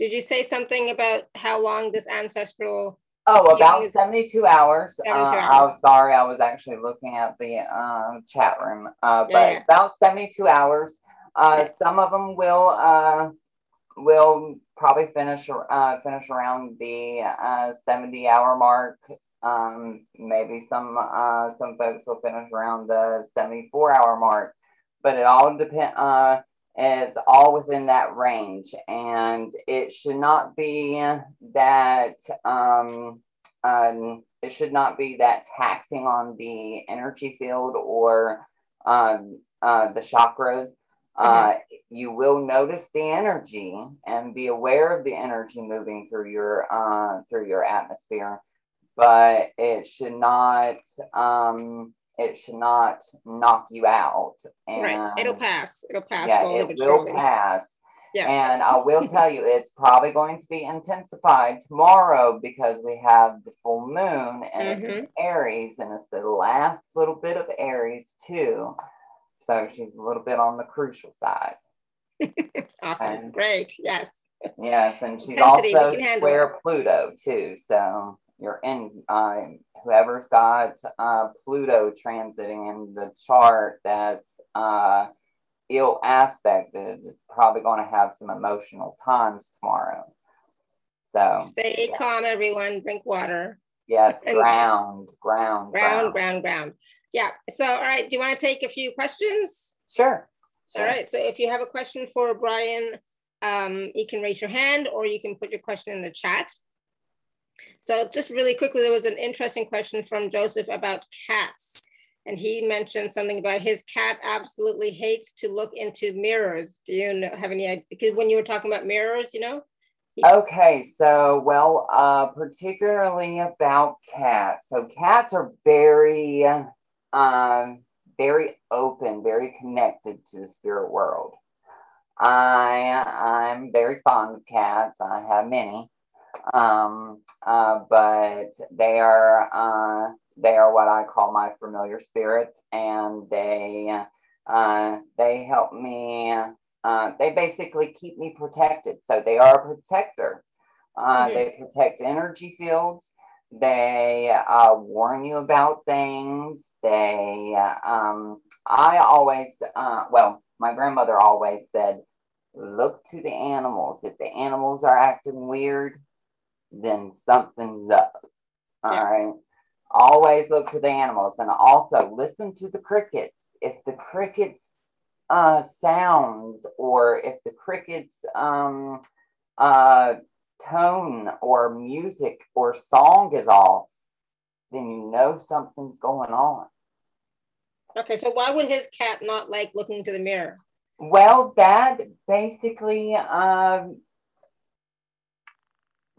Did you say something about how long this ancestral Oh, about 72 hours. 72 uh, hours. I was sorry, I was actually looking at the uh, chat room. Uh, but yeah, yeah. about 72 hours. Uh, yeah. Some of them will uh, will probably finish uh, finish around the 70 hour mark. Um, maybe some some folks will finish around the 74 hour mark. But it all depends it's all within that range. And it should not be that um, um, it should not be that taxing on the energy field or um, uh, the chakras. Uh, mm-hmm. you will notice the energy and be aware of the energy moving through your uh, through your atmosphere. But it should not um, it should not knock you out. And right. It'll pass. It'll pass. Yeah, it will surely. pass. Yeah. And I will tell you, it's probably going to be intensified tomorrow because we have the full moon and mm-hmm. it's Aries, and it's the last little bit of Aries too. So she's a little bit on the crucial side. [LAUGHS] awesome. And, Great. Yes. Yes, and she's Intensity, also square Pluto too. So you're in uh, whoever's got uh, Pluto transiting in the chart that's uh, ill aspected is probably going to have some emotional times tomorrow. So stay yeah. calm, everyone. Drink water. Yes, [LAUGHS] ground, ground, ground, ground, ground. Yeah. So, all right. Do you want to take a few questions? Sure. sure. All right. So, if you have a question for Bryan, um, you can raise your hand or you can put your question in the chat. So just really quickly, there was an interesting question from Joseph about cats. And he mentioned something about his cat absolutely hates to look into mirrors. Do you know, have any idea? Because when you were talking about mirrors, you know? Okay, so well, uh, particularly about cats. So cats are very, um, very open, very connected to the spirit world. I I'm very fond of cats. I have many um, uh, but they are uh, they are what I call my familiar spirits, and they uh, they help me. Uh, they basically keep me protected. So they are a protector. Uh, mm-hmm. They protect energy fields. They uh, warn you about things. They um, I always well, my grandmother always said, look to the animals. If the animals are acting weird, then something's up. All yeah. right. Always look to the animals and also listen to the crickets. If the crickets uh, sounds or if the crickets um, uh, tone or music or song is off, then you know something's going on. Okay, so why would his cat not like looking into the mirror? Well, that basically um,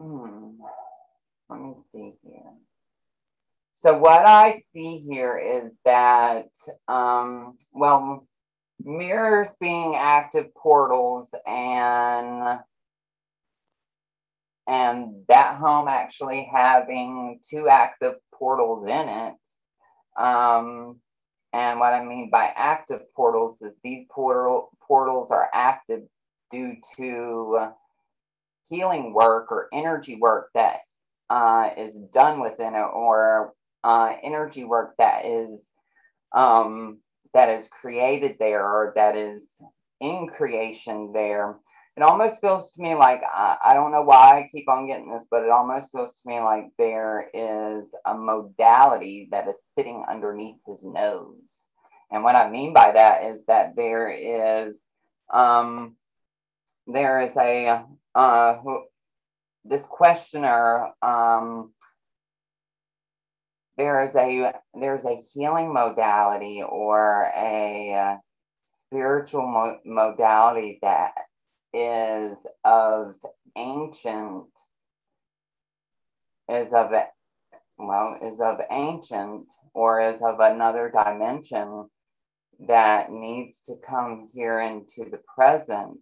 Hmm. Let me see here. So what I see here is that, um, well, mirrors being active portals and and that home actually having two active portals in it. Um, and what I mean by active portals is these portal portals are active due to healing work or energy work that uh, is done within it or uh, energy work that is um, that is created there or that is in creation there it almost feels to me like I, I don't know why I keep on getting this, but it almost feels to me like there is a modality that is sitting underneath his nose. And what I mean by that is that there is um, there is a uh, who, this questioner, um, there is a there's a healing modality or a uh, spiritual mo- modality that is of ancient is of well is of ancient or is of another dimension that needs to come here into the present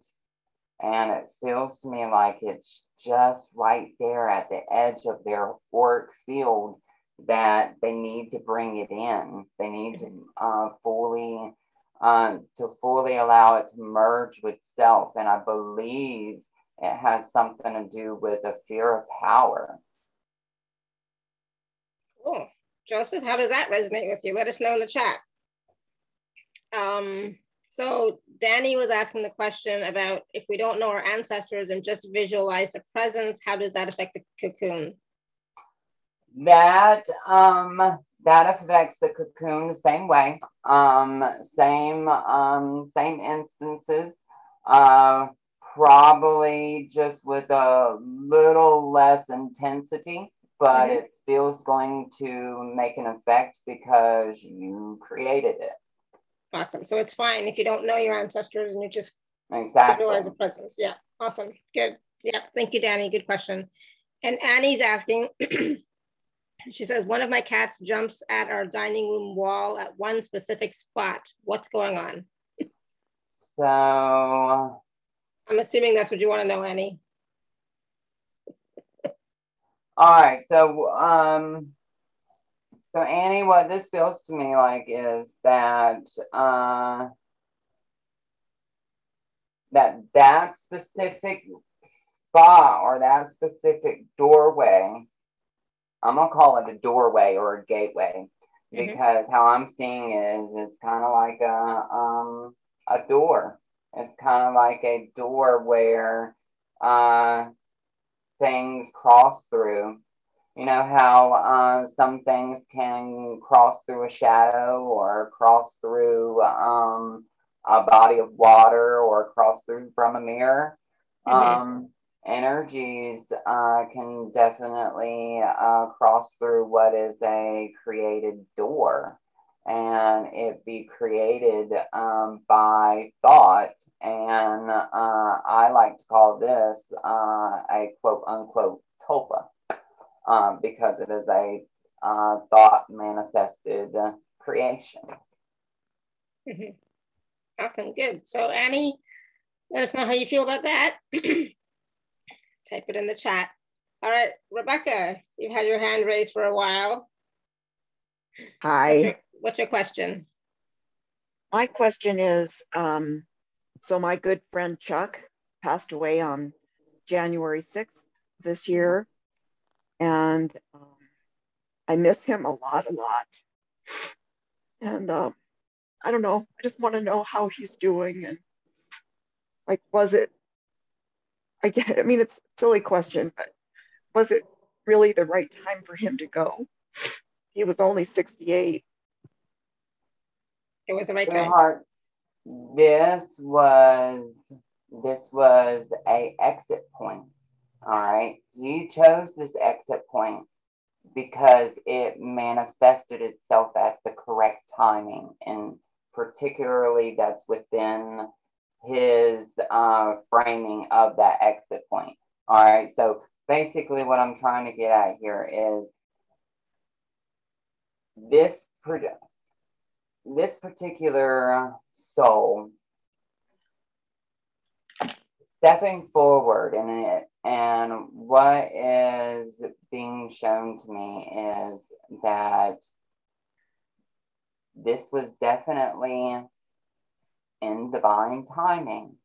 and it feels to me like it's just right there at the edge of their work field that they need to bring it in. They need to uh, fully uh, to fully allow it to merge with self, and I believe it has something to do with a fear of power. Cool. Joseph, how does that resonate with you? Let us know in the chat. Um, so Danny was asking the question about if we don't know our ancestors and just visualize the presence, how does that affect the cocoon? That um that affects the cocoon the same way. Um, same um same instances. Uh, probably just with a little less intensity, but mm-hmm. it still is going to make an effect because you created it. Awesome. So it's fine if you don't know your ancestors and you just exactly. visualize the presence. Yeah. Awesome. Good. Yeah. Thank you, Danny. Good question. And Annie's asking, [CLEARS THROAT] she says, one of my cats jumps at our dining room wall at one specific spot. What's going on? So I'm assuming that's what you want to know, Annie. All right. So um so Annie, what this feels to me like is that uh, that that specific spot or that specific doorway, I'm gonna call it a doorway or a gateway, mm-hmm. because how I'm seeing it is it's kind of like a um a door. It's kind of like a door where uh, things cross through you know how uh, some things can cross through a shadow or cross through um, a body of water or cross through from a mirror. Mm-hmm. Um, energies uh, can definitely uh, cross through what is a created door and it be created um, by thought. And uh, I like to call this uh, a quote unquote tulpa um, because it is a uh, thought manifested creation. Mm-hmm. Awesome, good. So, Annie, let us know how you feel about that. [CLEARS THROAT] Type it in the chat. All right, Rebecca, you've had your hand raised for a while. Hi. What's your, what's your question? My question is um, so, my good friend Chuck passed away on January 6th this year and um, I miss him a lot, a lot. And um, I don't know. I just want to know how he's doing and like, was it? I get. I mean, it's a silly question, but was it really the right time for him to go? He was only 68. It was the right time. This was this was a exit point all right. You chose this exit point because it manifested itself at the correct timing. And particularly that's within his uh, framing of that exit point. All right. So basically, what I'm trying to get at here is this, this particular soul stepping forward in it and what is being shown to me is that this was definitely in divine timing.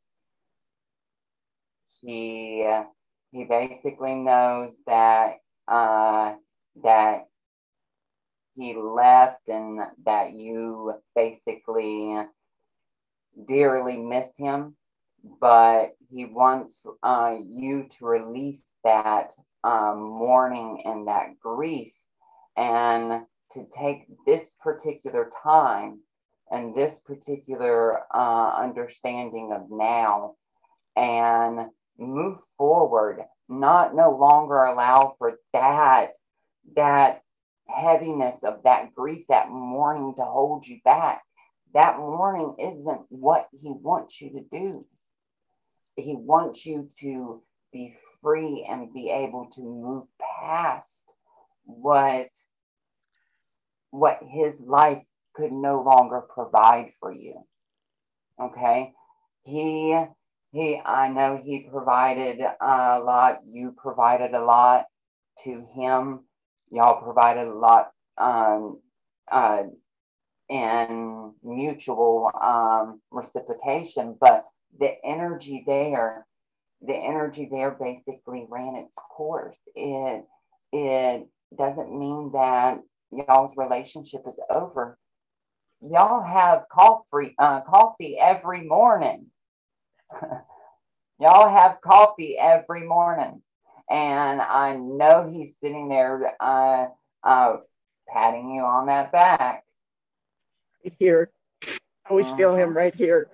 He he basically knows that uh, that he left and that you basically dearly miss him but he wants uh, you to release that um, mourning and that grief and to take this particular time and this particular uh, understanding of now and move forward not no longer allow for that that heaviness of that grief that mourning to hold you back. That mourning isn't what he wants you to do he wants you to be free and be able to move past what what his life could no longer provide for you okay? He he i know he provided a lot. You provided a lot to him. Y'all provided a lot um uh in mutual um reciprocation but the energy there, the energy there basically ran its course. It it doesn't mean that y'all's relationship is over. Y'all have coffee, uh, coffee every morning. [LAUGHS] y'all have coffee every morning. And I know he's sitting there uh, uh, patting you on that back. Here. I always uh-huh. feel him mm-hmm. right here.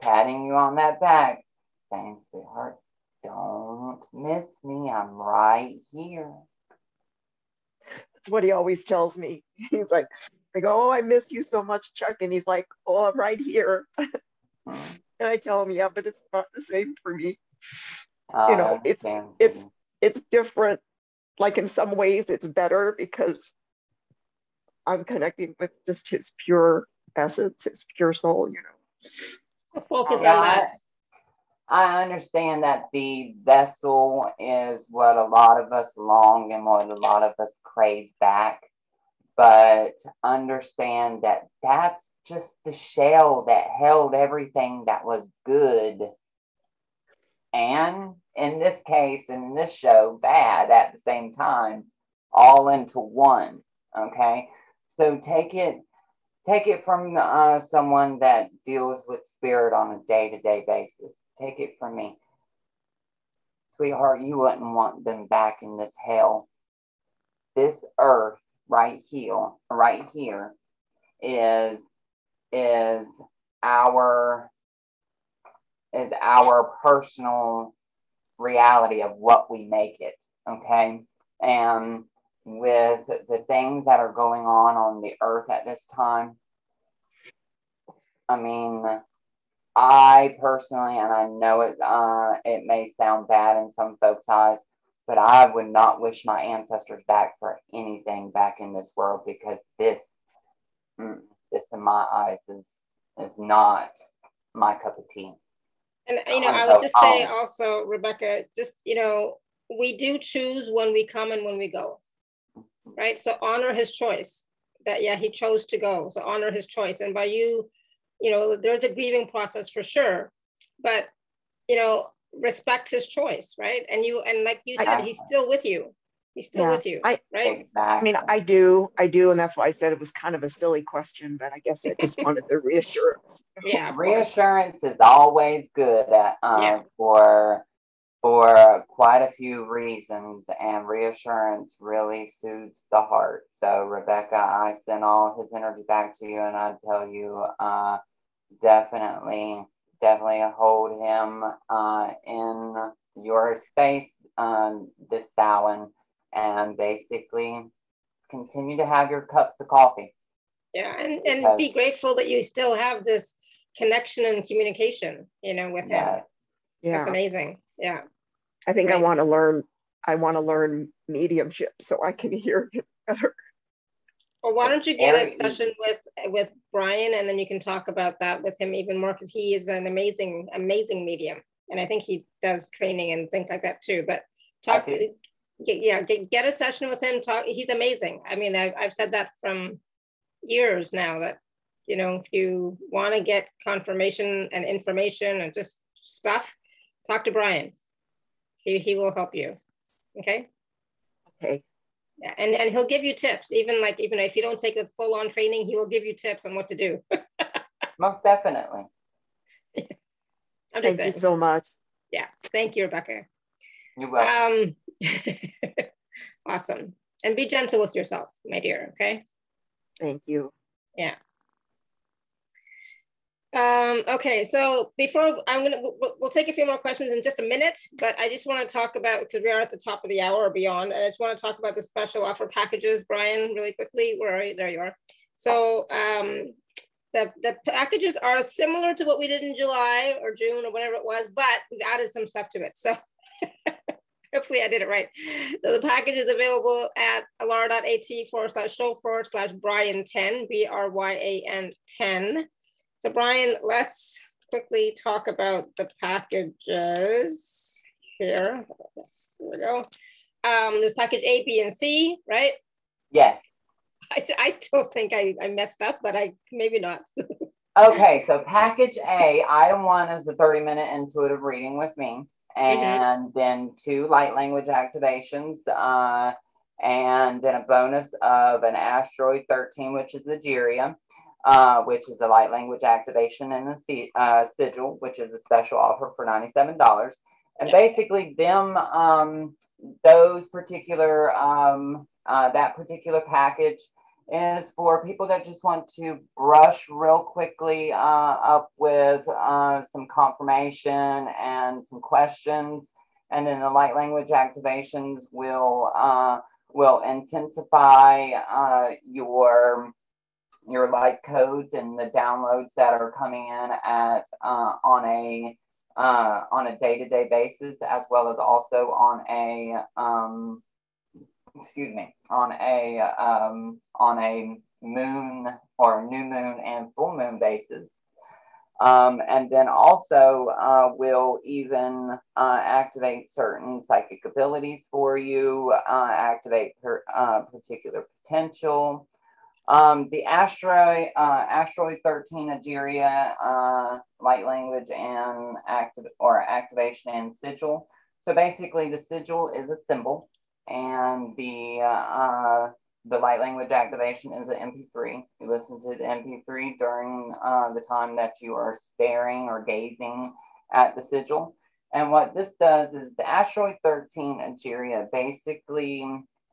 Patting you on that back, saying, sweetheart, don't miss me. I'm right here. That's what he always tells me. [LAUGHS] He's like, I go, Oh, I miss you so much, Chuck. And he's like, Oh, I'm right here. Mm. and I tell him, Yeah, but it's not the same for me. Uh, you know, it's it's it's different. Like in some ways it's better because I'm connecting with just his pure essence, his pure soul, you know. Focus on that. I understand that the vessel is what a lot of us long and what a lot of us crave back. But understand that that's just the shell that held everything that was good. And in this case, in this show, bad at the same time, all into one. Okay. So take it take it from uh, someone that deals with spirit on a day-to-day basis Take it from me. Sweetheart, you wouldn't want them back in this hell. This earth right here, right here is is our is our personal reality of what we make it. Okay. And with the things that are going on on the earth at this time, I mean, I personally, and I know it, uh, it may sound bad in some folks' eyes, but I would not wish my ancestors back for anything back in this world because this, mm, this in my eyes is is not my cup of tea. And you know, I would just say also, Rebecca, just you know, we do choose when we come and when we go, right? So honor his choice. That yeah, he chose to go. So honor his choice, and by you you know, there's a grieving process for sure, but you know, respect his choice, right? And you and like you said, I, he's still with you. He's still yeah, with you, I, right? I mean, I do, I do, and that's why I said it was kind of a silly question, but I guess I just [LAUGHS] wanted the reassurance. Yeah, reassurance is always good at, um, yeah. for for quite a few reasons, and reassurance really soothes the heart. So, Rebecca, I send all his energy back to you, and I tell you, uh, definitely, definitely hold him uh, in your space um, this Samhain, and basically continue to have your cups of coffee. Yeah, and, and be grateful that you still have this connection and communication, you know, with him. Yeah. That's amazing. Yeah. I think I want to learn I want to learn mediumship so I can hear it better. Well, why don't you get a session with with Bryan and then you can talk about that with him even more because he is an amazing, amazing medium. And I think he does training and things like that too. But talk, yeah, get, get a session with him. Talk. He's amazing. I mean, I've, I've said that from years now that, you know, if you want to get confirmation and information and just stuff, talk to Bryan. He, he will help you. Okay. Okay. Yeah, and, and he'll give you tips, even like even if you don't take a full on training, he will give you tips on what to do. [LAUGHS] Most definitely. I'm just Thank saying. you so much. Yeah. Thank you, Rebecca. You're welcome. Um, [LAUGHS] awesome. And be gentle with yourself, my dear. Okay. Thank you. Yeah. Um, okay, so before I'm gonna, we'll, we'll, take a few more questions in just a minute, but I just want to talk about, because we are at the top of the hour or beyond, and I just want to talk about the special offer packages, Bryan, really quickly. Where are you? There you are. So um, the, the packages are similar to what we did in July or June or whatever it was, but we've added some stuff to it. So [LAUGHS] hopefully I did it right. So the package is available at alara.at forward slash show forward slash Bryan 10, B R Y A N 10. So Bryan, let's quickly talk about the packages here. Yes, there we go. Um, there's package A, B, and C, right? Yes. I, I still think I, I messed up, but I maybe not. [LAUGHS] okay, so package A, item one is the 30 minute intuitive reading with me. Mm-hmm. And mm-hmm. then two light language activations. Uh, and then a bonus of an Asteroid 13, which is Egeria, uh, which is a light language activation, and a uh, sigil, which is a special offer for $97. And basically, them, um, those particular, um, uh, that particular package is for people that just want to brush real quickly uh, up with uh, some confirmation and some questions. And then the light language activations will uh, will intensify uh, your your light codes and the downloads that are coming in at uh, on a uh, on a day-to-day basis as well as also on a um, excuse me on a um, on a moon or new moon and full moon basis um, and then also uh, will even uh, activate certain psychic abilities for you, uh, activate per, uh, particular potential. Um, the asteroid, uh, asteroid 13 Egeria, uh, light language and active or activation and sigil. So basically, the sigil is a symbol, and the uh, the light language activation is an MP3. You listen to the MP3 during uh, the time that you are staring or gazing at the sigil. And what this does is the Asteroid 13 Egeria basically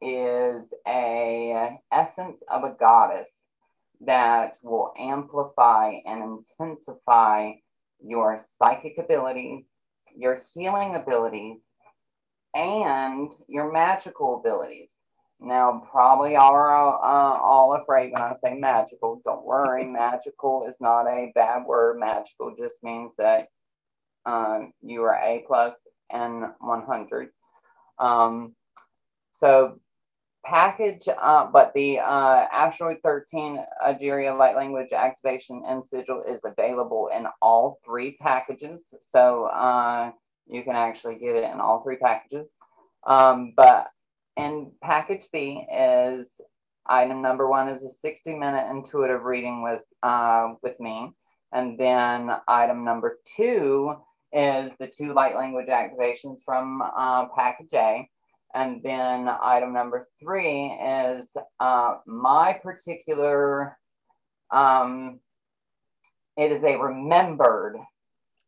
is a essence of a goddess that will amplify and intensify your psychic abilities, your healing abilities, and your magical abilities. Now, probably all are uh, all afraid when I say magical. Don't worry, [LAUGHS] magical is not a bad word. Magical just means that uh, you are A plus and 100. Um, so, package, uh, but the uh, Asteroid 13 Egeria Light Language Activation and Sigil is available in all three packages. So, uh, you can actually get it in all three packages. Um, but in package B is item number one is a 60 minute intuitive reading with uh, with me. And then item number two is the two light language activations from uh, package A. And then item number three is uh, my particular, um, it is a remembered,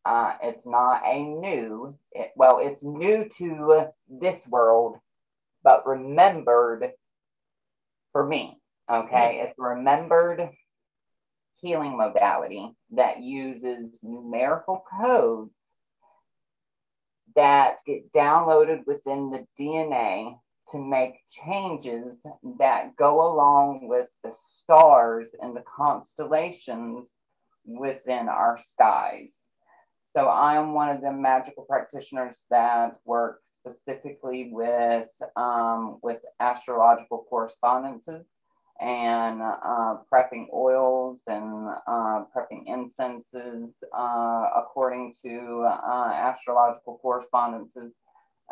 uh, it's not a new, it, well, it's new to this world, but remembered for me. Okay, it's remembered healing modality that uses numerical codes that get downloaded within the DNA to make changes that go along with the stars and the constellations within our skies. So I am one of the magical practitioners that works specifically with um, with astrological correspondences and uh, prepping oils and uh, prepping incenses uh, according to uh, astrological correspondences.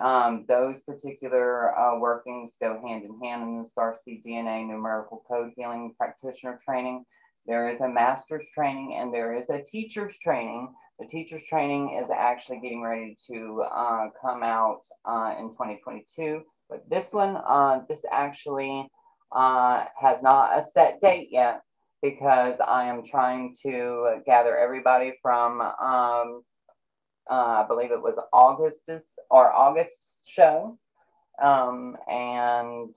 Um, those particular uh, workings go hand in hand in the Starseed DNA numerical code healing practitioner training. There is a master's training and there is a teacher's training the teacher's training is actually getting ready to uh, come out in 2022. But this one, this actually uh, has not a set date yet because I am trying to gather everybody from, um, uh, I believe it was Augustus or August show. Um, and,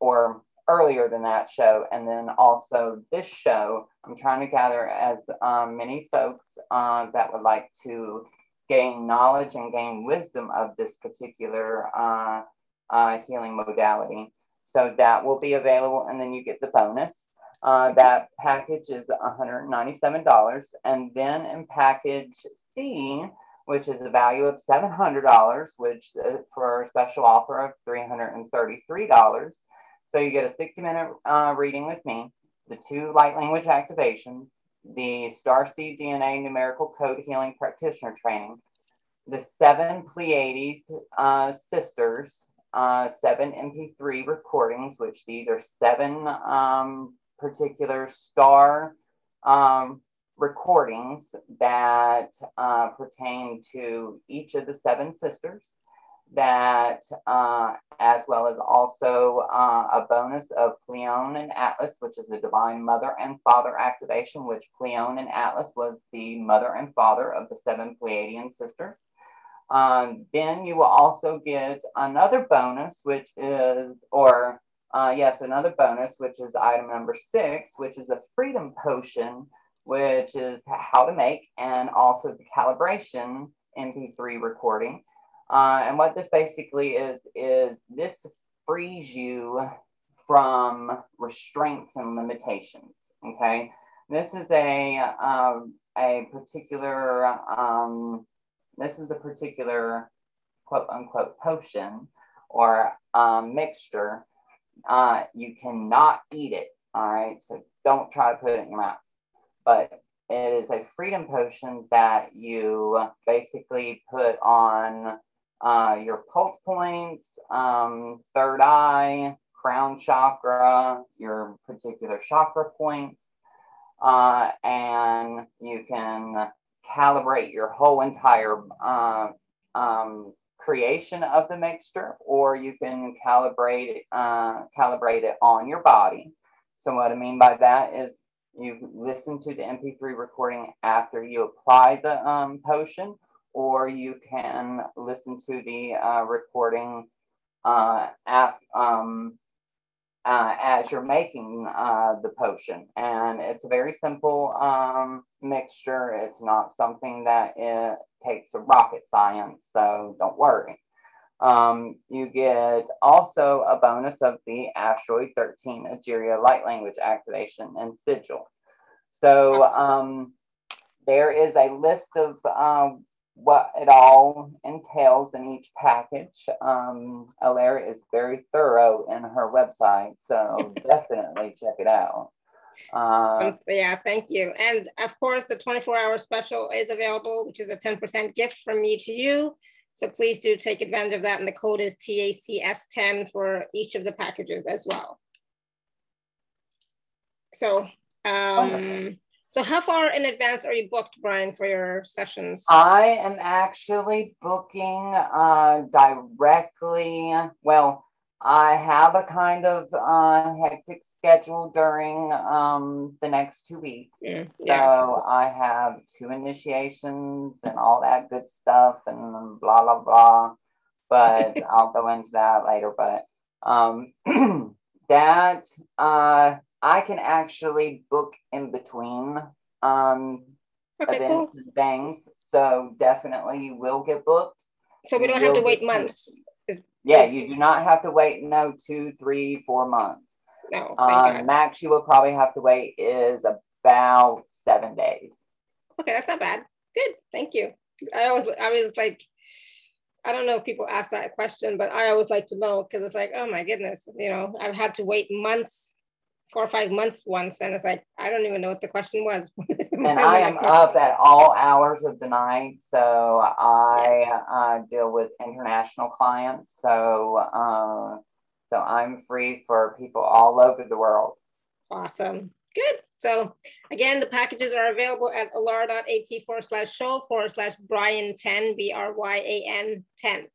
or earlier than that show. And then also this show, I'm trying to gather as um, many folks uh, that would like to gain knowledge and gain wisdom of this particular uh, uh, healing modality. So that will be available, and then you get the bonus. Uh, that package is $197. And then in package C, which is a value of $700, which uh, for a special offer of $333, so you get a 60 minute uh, reading with me, the two light language activations, the Star Starseed DNA numerical code healing practitioner training, the seven Pleiades uh, sisters, uh, seven MP3 recordings, which these are seven um, particular star um, recordings that uh, pertain to each of the seven sisters that, uh, as well as also uh, a bonus of Pleione and Atlas, which is the divine mother and father activation, which Pleione and Atlas was the mother and father of the seven Pleiadian sisters. Um, then you will also get another bonus, which is, or uh, yes, another bonus, which is item number six, which is the freedom potion, which is how to make and also the calibration MP3 recording. Uh, and what this basically is, is this frees you from restraints and limitations. Okay. This is a, um, a particular, um, this is a particular quote unquote potion or um, mixture. Uh, you cannot eat it. All right. So don't try to put it in your mouth. But it is a freedom potion that you basically put on uh, your pulse points, um, third eye, crown chakra, your particular chakra points, uh, and you can calibrate your whole entire uh, um, creation of the mixture, or you can calibrate uh, calibrate it on your body. So what I mean by that is you listen to the MP3 recording after you apply the um, potion, or you can listen to the uh, recording uh, um, uh, as you're making uh, the potion. And it's a very simple um, mixture. It's not something that it takes a rocket science, so don't worry. Um, you get also a bonus of the Asteroid 13 Egeria Light Language Activation and Sigil. So um, there is a list of um, what it all entails in each package. Um, Alara is very thorough in her website, so [LAUGHS] definitely check it out. Uh, um, yeah, thank you. And of course, the 24 hour special is available, which is a 10% gift from me to you. So please do take advantage of that. And the code is TACS10 for each of the packages as well. So, um, so how far in advance are you booked, Bryan, for your sessions? I am actually booking uh, directly. Well, I have a kind of uh, hectic schedule during um, the next two weeks. Mm, yeah. So I have two initiations and all that good stuff and blah, blah, blah. But [LAUGHS] I'll go into that later. But um, [CLEARS THROAT] that uh, I can actually book in between um, okay, events cool. and things. So definitely you will get booked. So we don't have to wait months. Yeah, you do not have to wait no two, three, four months. No, um, max you will probably have to wait is about seven days. Okay, that's not bad. Good, thank you. I always, I was like, I don't know if people ask that question, but I always like to know because it's like, oh my goodness, you know, I've had to wait months, four or five months once, and it's like I don't even know what the question was. [LAUGHS] and I am up at all hours of the night, so I yes. uh, deal with international clients. So, uh, so I'm free for people all over the world. Awesome. Good. So again, the packages are available at alara.at forward slash show forward slash Bryan 10, B R Y A N 10.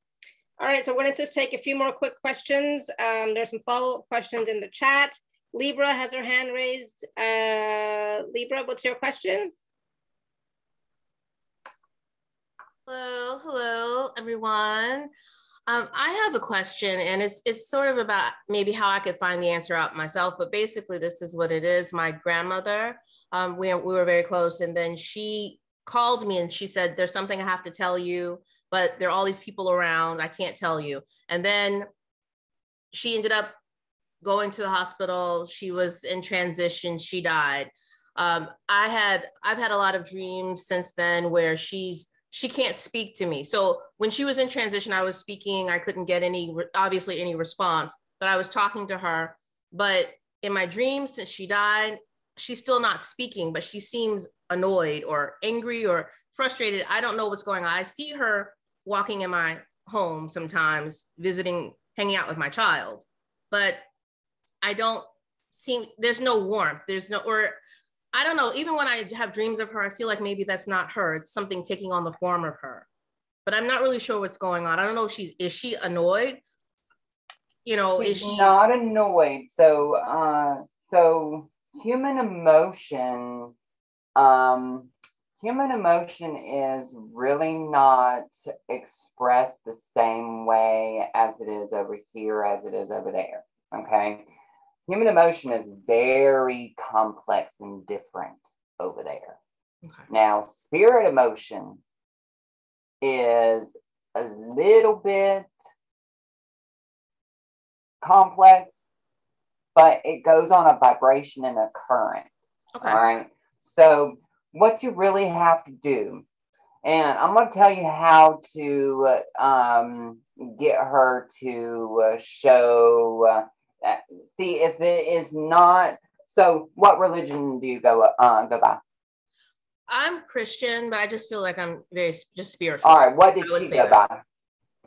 All right, so we're going to just take a few more quick questions. Um, there's some follow up questions in the chat. Libra has her hand raised. Uh, Libra, what's your question? Hello, hello, everyone. Um, I have a question, and it's it's sort of about maybe how I could find the answer out myself. But basically, this is what it is. My grandmother, um, we we were very close, and then she called me and she said, "There's something I have to tell you, but there are all these people around. I can't tell you." And then she ended up going to the hospital. She was in transition. She died. Um, I had I've had a lot of dreams since then where she's she can't speak to me. So when she was in transition, I was speaking. I couldn't get any, obviously, any response, but I was talking to her. But in my dreams, since she died, she's still not speaking, but she seems annoyed or angry or frustrated. I don't know what's going on. I see her walking in my home sometimes, visiting, hanging out with my child, but I don't seem, there's no warmth. There's no, or I don't know. Even when I have dreams of her, I feel like maybe that's not her. It's something taking on the form of her. but I'm not really sure what's going on. I don't know if she's is she annoyed? You know, She's is she not annoyed? So, uh, so human emotion, um, human emotion is really not expressed the same way as it is over here as it is over there. Okay, human emotion is very complex and different over there. okay. Now, spirit emotion is a little bit complex, but it goes on a vibration and a current. Okay. All right. So, what you really have to do, and I'm going to tell you how to um, get her to uh, show, uh, see if it is not. So, what religion do you go uh, go by? I'm Christian, but I just feel like I'm very just spiritual. All right. What did she go by?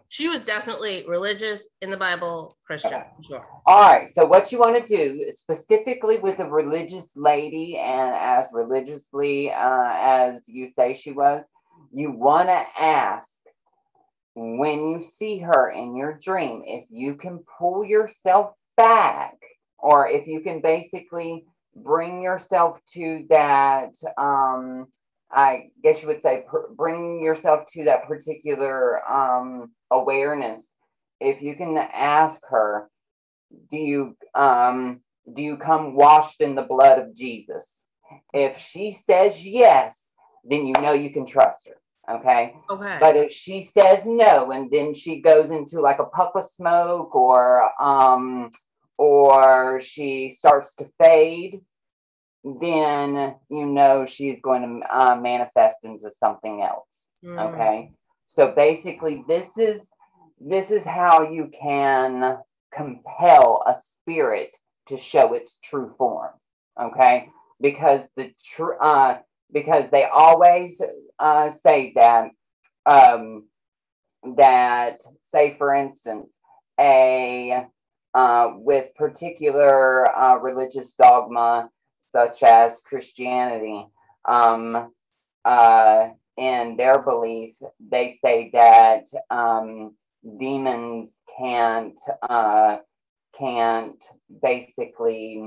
She was definitely religious in the Bible, Christian, Okay. sure. All right. So what you want to do, specifically with a religious lady, and as religiously uh, as you say she was, you want to ask when you see her in your dream if you can pull yourself back, or if you can basically bring yourself to that. Um, I guess you would say per- bring yourself to that particular um, awareness. If you can ask her, do you um do you come washed in the blood of Jesus? If she says yes, then you know you can trust her. Okay. Okay. But if she says no, and then she goes into like a puff of smoke, or um, or she starts to fade, then you know she's going to uh, manifest into something else. Mm, Okay. So basically, this is this is how you can compel a spirit to show its true form. Okay, because the true uh, because they always uh, say that um, that say for instance a uh, with particular uh, religious dogma such as Christianity um, uh, in their belief they say that um, demons can't uh, can't basically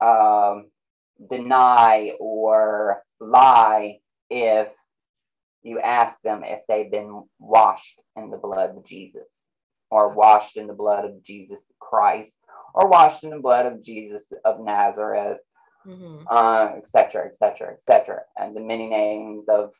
um, deny or lie if you ask them if they've been washed in the blood of Jesus or washed in the blood of Jesus Christ or washed in the blood of Jesus of Nazareth, mhm. uh, et cetera, et cetera, et cetera, and the many names of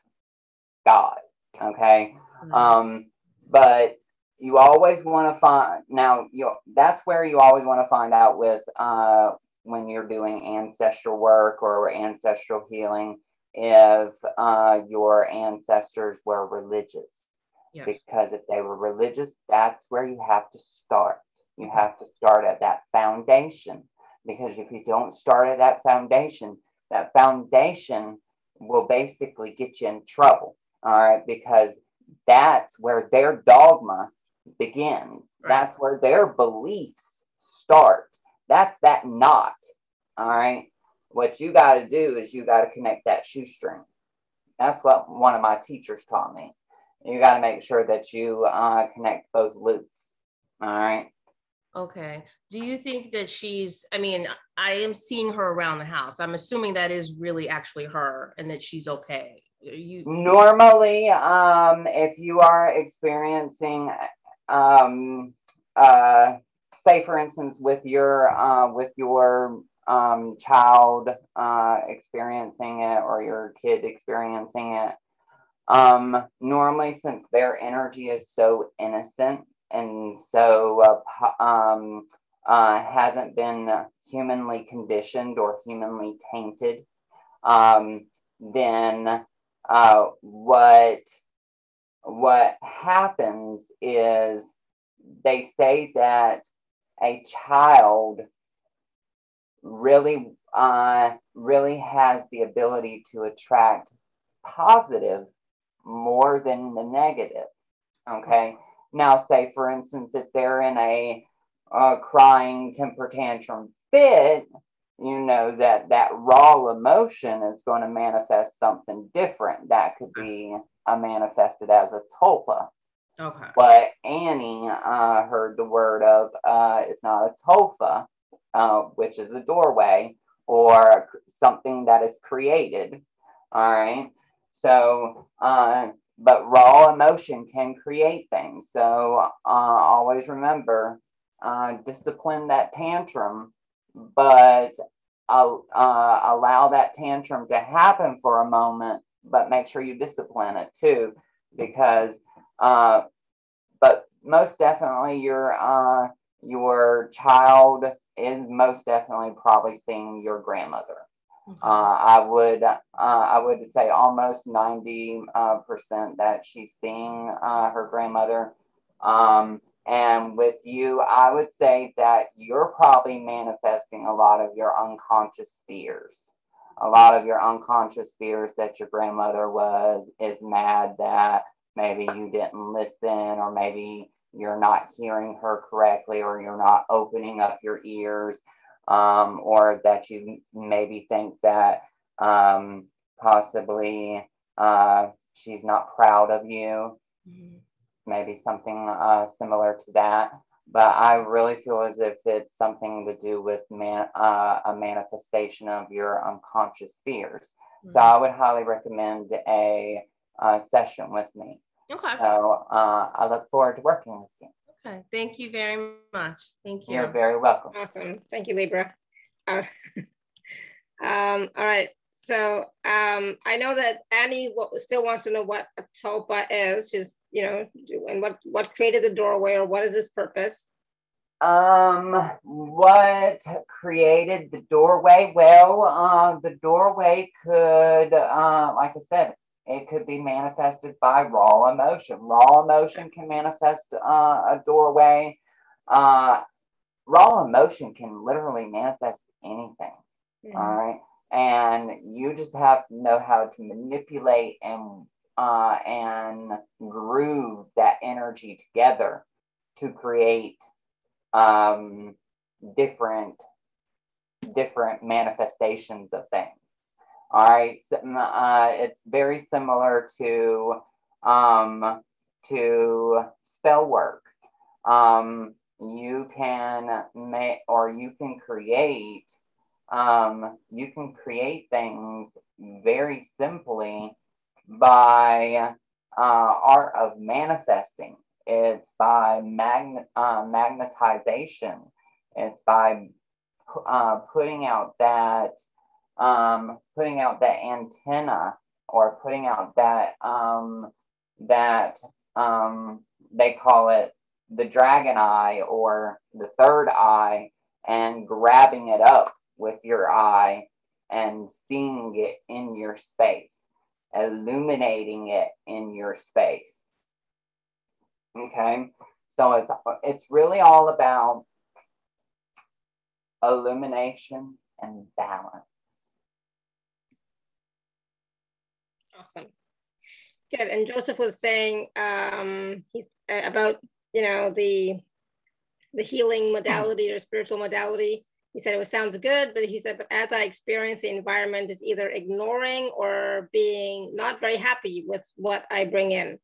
God. Okay. Mhm. Um, but you always want to find now you that's where you always want to find out with uh when you're doing ancestral work or ancestral healing if uh your ancestors were religious. Yes. because if they were religious that's where you have to start. You have to start at that foundation. Because if you don't start at that foundation that foundation will basically get you in trouble. All right? Because that's where their dogma begins. Right. that's where their beliefs start. That's that knot. All right what you got to do is you got to connect that shoestring that's what one of my teachers taught me you got to make sure that you uh, connect both loops all right Okay. Do you think that she's, I mean, I am seeing her around the house. I'm assuming that is really actually her and that she's okay. You, normally um if you are experiencing um uh say for instance with your uh with your um child uh experiencing it or your kid experiencing it. Um normally since their energy is so innocent and so uh, um uh hasn't been humanly conditioned or humanly tainted um then uh, what what happens is they say that a child really uh, really has the ability to attract positive more than the negative okay now say for instance if they're in a uh, crying temper tantrum fit you know that that raw emotion is going to manifest something different. That could be uh, manifested as a tulpa. Okay. But Annie uh, heard the word of uh, is not a tulpa, uh, which is a doorway or something that is created. All right. So, uh, but raw emotion can create things. So uh, always remember, uh, discipline that tantrum, but uh, allow that tantrum to happen for a moment, but make sure you discipline it too, because. Uh, but most definitely, your uh, your child is most definitely probably seeing your grandmother. Uh, I would uh, I would say almost ninety uh, percent that she's seeing uh, her grandmother. Um, and with you, I would say that you're probably manifesting a lot of your unconscious fears. A lot of your unconscious fears that your grandmother was is mad that maybe you didn't listen, or maybe you're not hearing her correctly, or you're not opening up your ears um, or that you maybe think that um, possibly uh, she's not proud of you, mm-hmm. maybe something uh, similar to that. But I really feel as if it's something to do with man, uh, a manifestation of your unconscious fears. Mm-hmm. So I would highly recommend a, a session with me. Okay. So uh, I look forward to working with you. Okay, thank you very much. Thank you. You're very welcome. Awesome. Thank you, Libra. Uh, [LAUGHS] um, all right. So um, I know that Annie still wants to know what a tulpa is. She's, you know, and what what created the doorway or what is its purpose? Um, what created the doorway? Well, uh, the doorway could, uh, like I said, it could be manifested by raw emotion. Raw emotion can manifest uh, a doorway. Uh, raw emotion can literally manifest anything. Mm-hmm. All right. And you just have to know how to manipulate and uh, and groove that energy together to create um, different different manifestations of things. All right, uh, it's very similar to um, to spell work. Um, you can make or you can create um, you can create things very simply by uh, art of manifesting. It's by magn- uh, magnetization. It's by uh, putting out that um, putting out that antenna or putting out that um, that um, they call it the dragon eye or the third eye and grabbing it up with your eye and seeing it in your space, illuminating it in your space. Okay, so it's it's really all about illumination and balance. Awesome. Good. And Joseph was saying um, he's uh, about you know the the healing modality or spiritual modality. He said it sounds good, but he said, but as I experience the environment is either ignoring or being not very happy with what I bring in.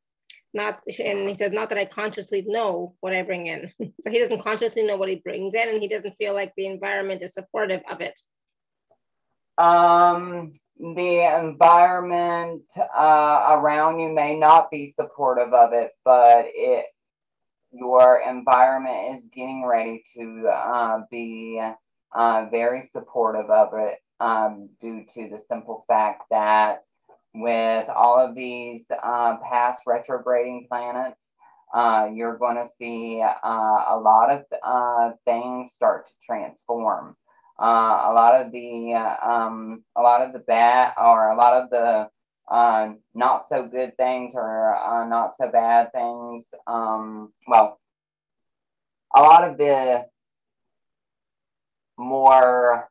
Not and he said, not that I consciously know what I bring in. [LAUGHS] so he doesn't consciously know what he brings in, and he doesn't feel like the environment is supportive of it. Um, the environment uh, around you may not be supportive of it, but it your environment is getting ready to uh, be uh, very supportive of it um, due to the simple fact that with all of these uh, past retrograding planets, uh, you're going to see uh, a lot of things start to transform uh, a lot of the uh, um, a lot of the bad or a lot of the uh, not so good things or uh, not so bad things. Um, well, a lot of the more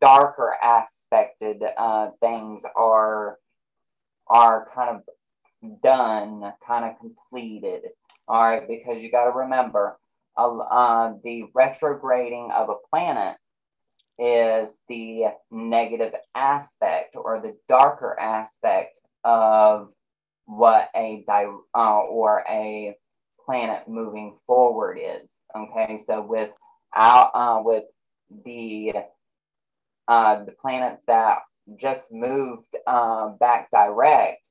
darker aspected uh, things are are kind of done, kind of completed. All right, because you got to remember, uh, the retrograding of a planet is the negative aspect or the darker aspect of what a di- uh, or a planet moving forward is. Okay, so with out uh, with the uh, the planets that just moved uh, back direct,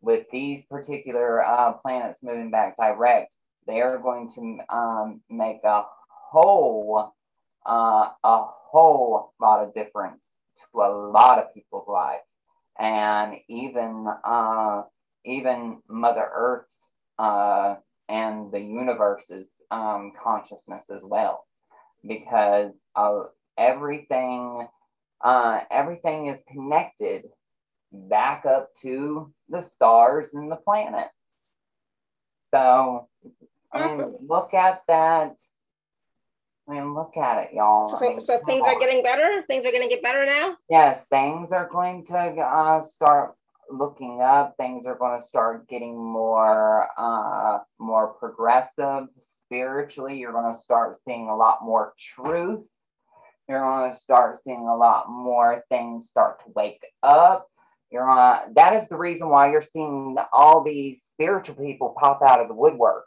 with these particular uh, planets moving back direct, they are going to um, make a whole uh, a whole lot of difference to a lot of people's lives, and even uh, even Mother Earth's uh, and the universe's um, consciousness as well, because uh, everything uh, everything is connected back up to the stars and the planets. So, I mean, look at that. I mean, look at it, y'all. So, I mean, so things are getting better. Things are going to get better now. Yes, things are going to uh, start looking up. Things are going to start getting more, uh, more progressive spiritually. You're going to start seeing a lot more truth. You're going to start seeing a lot more things start to wake up. You're on. That is the reason why you're seeing all these spiritual people pop out of the woodwork.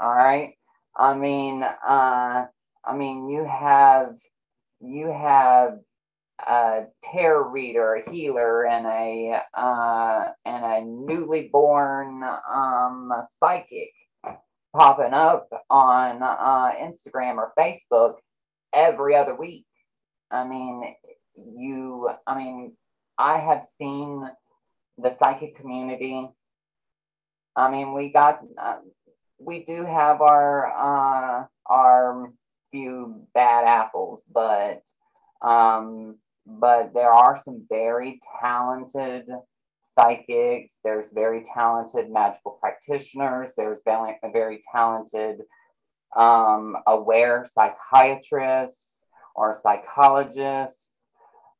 All right. I mean, uh, I mean, you have you have a tarot reader, a healer, and a uh, and a newly born um, psychic popping up on uh, Instagram or Facebook every other week. I mean, you. I mean, I have seen the psychic community. I mean, we got. Uh, we do have our uh, our few bad apples, but um, but there are some very talented psychics. There's very talented magical practitioners. There's very, very talented um, aware psychiatrists or psychologists.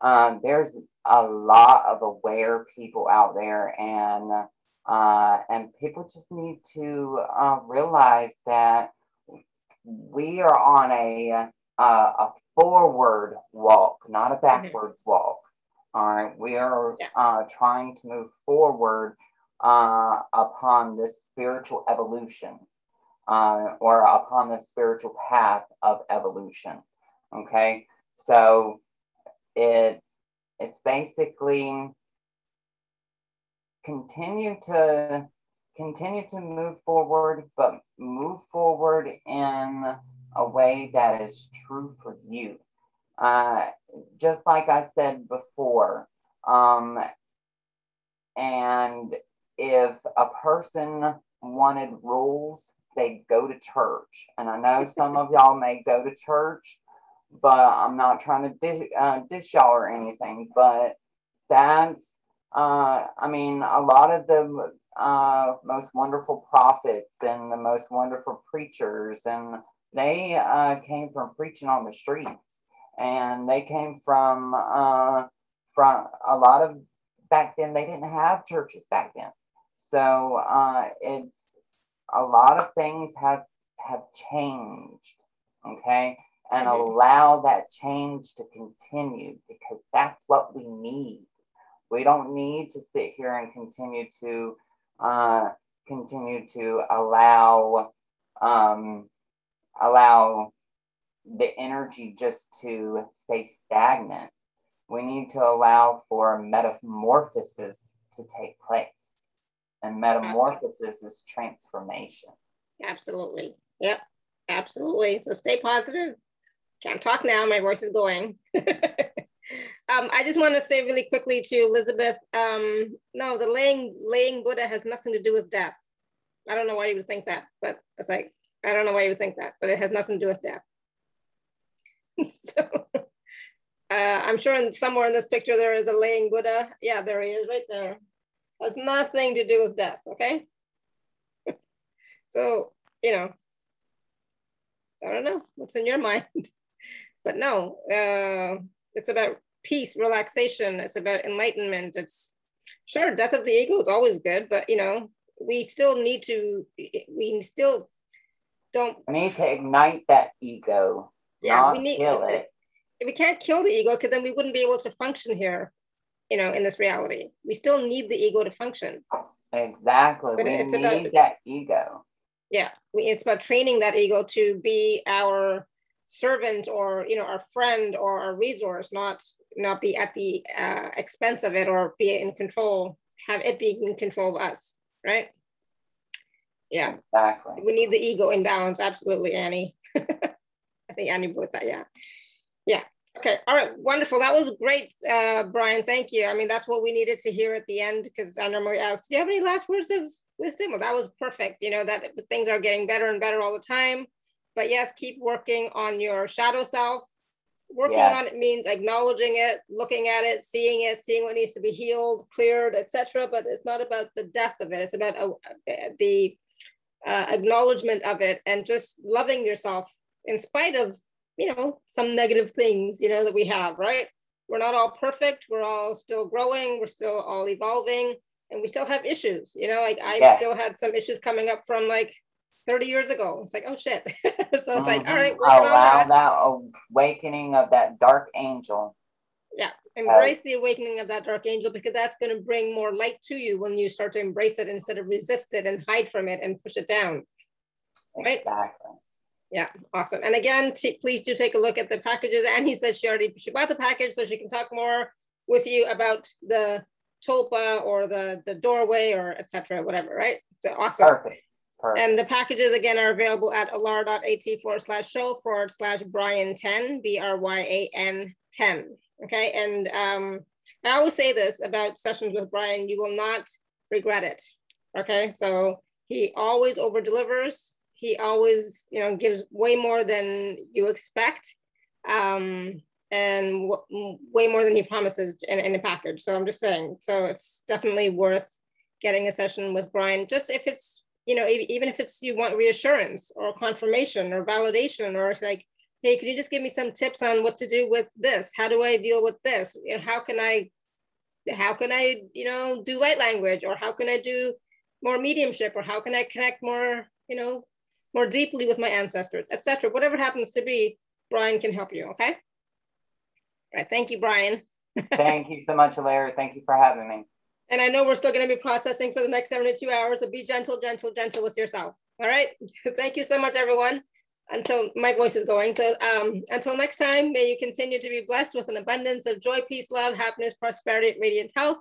Um, there's a lot of aware people out there, and uh, and people just need to uh, realize that we are on a uh, a forward walk, not a mm-hmm. backwards mm-hmm. walk. All right, we are yeah. uh, trying to move forward uh, upon this spiritual evolution uh, or upon the spiritual path of evolution. Okay, so it's it's basically continue to continue to move forward, but move forward in a way that is true for you. Uh, just like I said before, um, and if a person wanted rules, they'd go to church. And I know some of y'all may go to church, but I'm not trying to dish, uh, dish y'all or anything. But that's, uh, I mean, a lot of the uh, most wonderful prophets and the most wonderful preachers and they uh, came from preaching on the streets and they came from uh, from a lot of back then they didn't have churches back then. So uh, it's a lot of things have have changed okay? And mm-hmm. allow that change to continue because that's what we need. We don't need to sit here and continue to uh, continue to allow um, allow the energy just to stay stagnant. We need to allow for metamorphosis to take place. And metamorphosis is transformation. Absolutely. Yep. Absolutely. So stay positive. Can't talk now. My voice is going. [LAUGHS] um, I just want to say really quickly to Elizabeth. Um, no, the laying laying Buddha has nothing to do with death. I don't know why you would think that, but it's like I don't know why you would think that, but it has nothing to do with death. [LAUGHS] so uh, I'm sure in, somewhere in this picture there is a laying Buddha. Yeah, there he is right there. Has nothing to do with death, okay? [LAUGHS] so, you know, I don't know what's in your [LAUGHS] mind. but no, uh, it's about peace, relaxation. It's about enlightenment. It's sure, death of the ego is always good, but you know, we still need to, we still don't we need to ignite that ego yeah we need kill it we can't kill the ego because then we wouldn't be able to function here, you know, in this reality. We still need the ego to function. Exactly. But we it's need about, that ego. Yeah, we, it's about training that ego to be our servant or you know our friend or our resource, not not be at the uh, expense of it or be in control, have it be in control of us, right? Yeah. Exactly. We need the ego in balance. Absolutely, Annie. [LAUGHS] I think Annie wrote that. Yeah. Yeah. Okay. All right. Wonderful. That was great, uh, Bryan. Thank you. I mean, that's what we needed to hear at the end because I normally ask, do you have any last words of wisdom? Well, that was perfect. You know, that things are getting better and better all the time. But yes, keep working on your shadow self. Working yeah. on it means acknowledging it, looking at it, seeing it, seeing what needs to be healed, cleared, etc. But it's not about the death of it. It's about uh, the uh, acknowledgement of it and just loving yourself in spite of you know some negative things you know that we have right we're not all perfect we're all still growing we're still all evolving and we still have issues you know like i yeah. still had some issues coming up from like 30 years ago. It's like oh shit. [LAUGHS] So it's like all right wow that. that awakening of that dark angel. Yeah embrace uh, the awakening of that dark angel because that's going to bring more light to you when you start to embrace it instead of resist it and hide from it and push it down. Right? Exactly. Yeah awesome. And again please do take a look at the packages. And he said she already she bought the package so she can talk more with you about the tulpa or the the doorway or etc whatever right? So awesome. Perfect. Perfect. And the packages again are available at alara.at forward slash show forward slash Bryan 10, B R Y A N 10. Okay. And um, I always say this about sessions with Bryan, you will not regret it. Okay. So he always over delivers. He always, you know, gives way more than you expect. Um, and way more than he promises in, in a package. So I'm just saying, so it's definitely worth getting a session with Bryan, just if it's, you know, even if it's you want reassurance or confirmation or validation or it's like, hey, could you just give me some tips on what to do with this? How do I deal with this? You know, how can I, how can I, you know, do light language or how can I do more mediumship or how can I connect more, you know, more deeply with my ancestors, etc. Whatever happens to be, Bryan can help you, okay? All right, thank you, Bryan. thank you so much, Larry. Thank you for having me. And I know we're still gonna be processing for the next 72 hours, so be gentle, gentle, gentle with yourself. All right, [LAUGHS] thank you so much, everyone. Until my voice is going. So um, until next time, may you continue to be blessed with an abundance of joy, peace, love, happiness, prosperity, radiant health.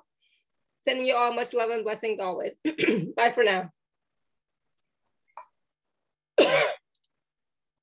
Sending you all much love and blessings always. [CLEARS THROAT] Bye for now.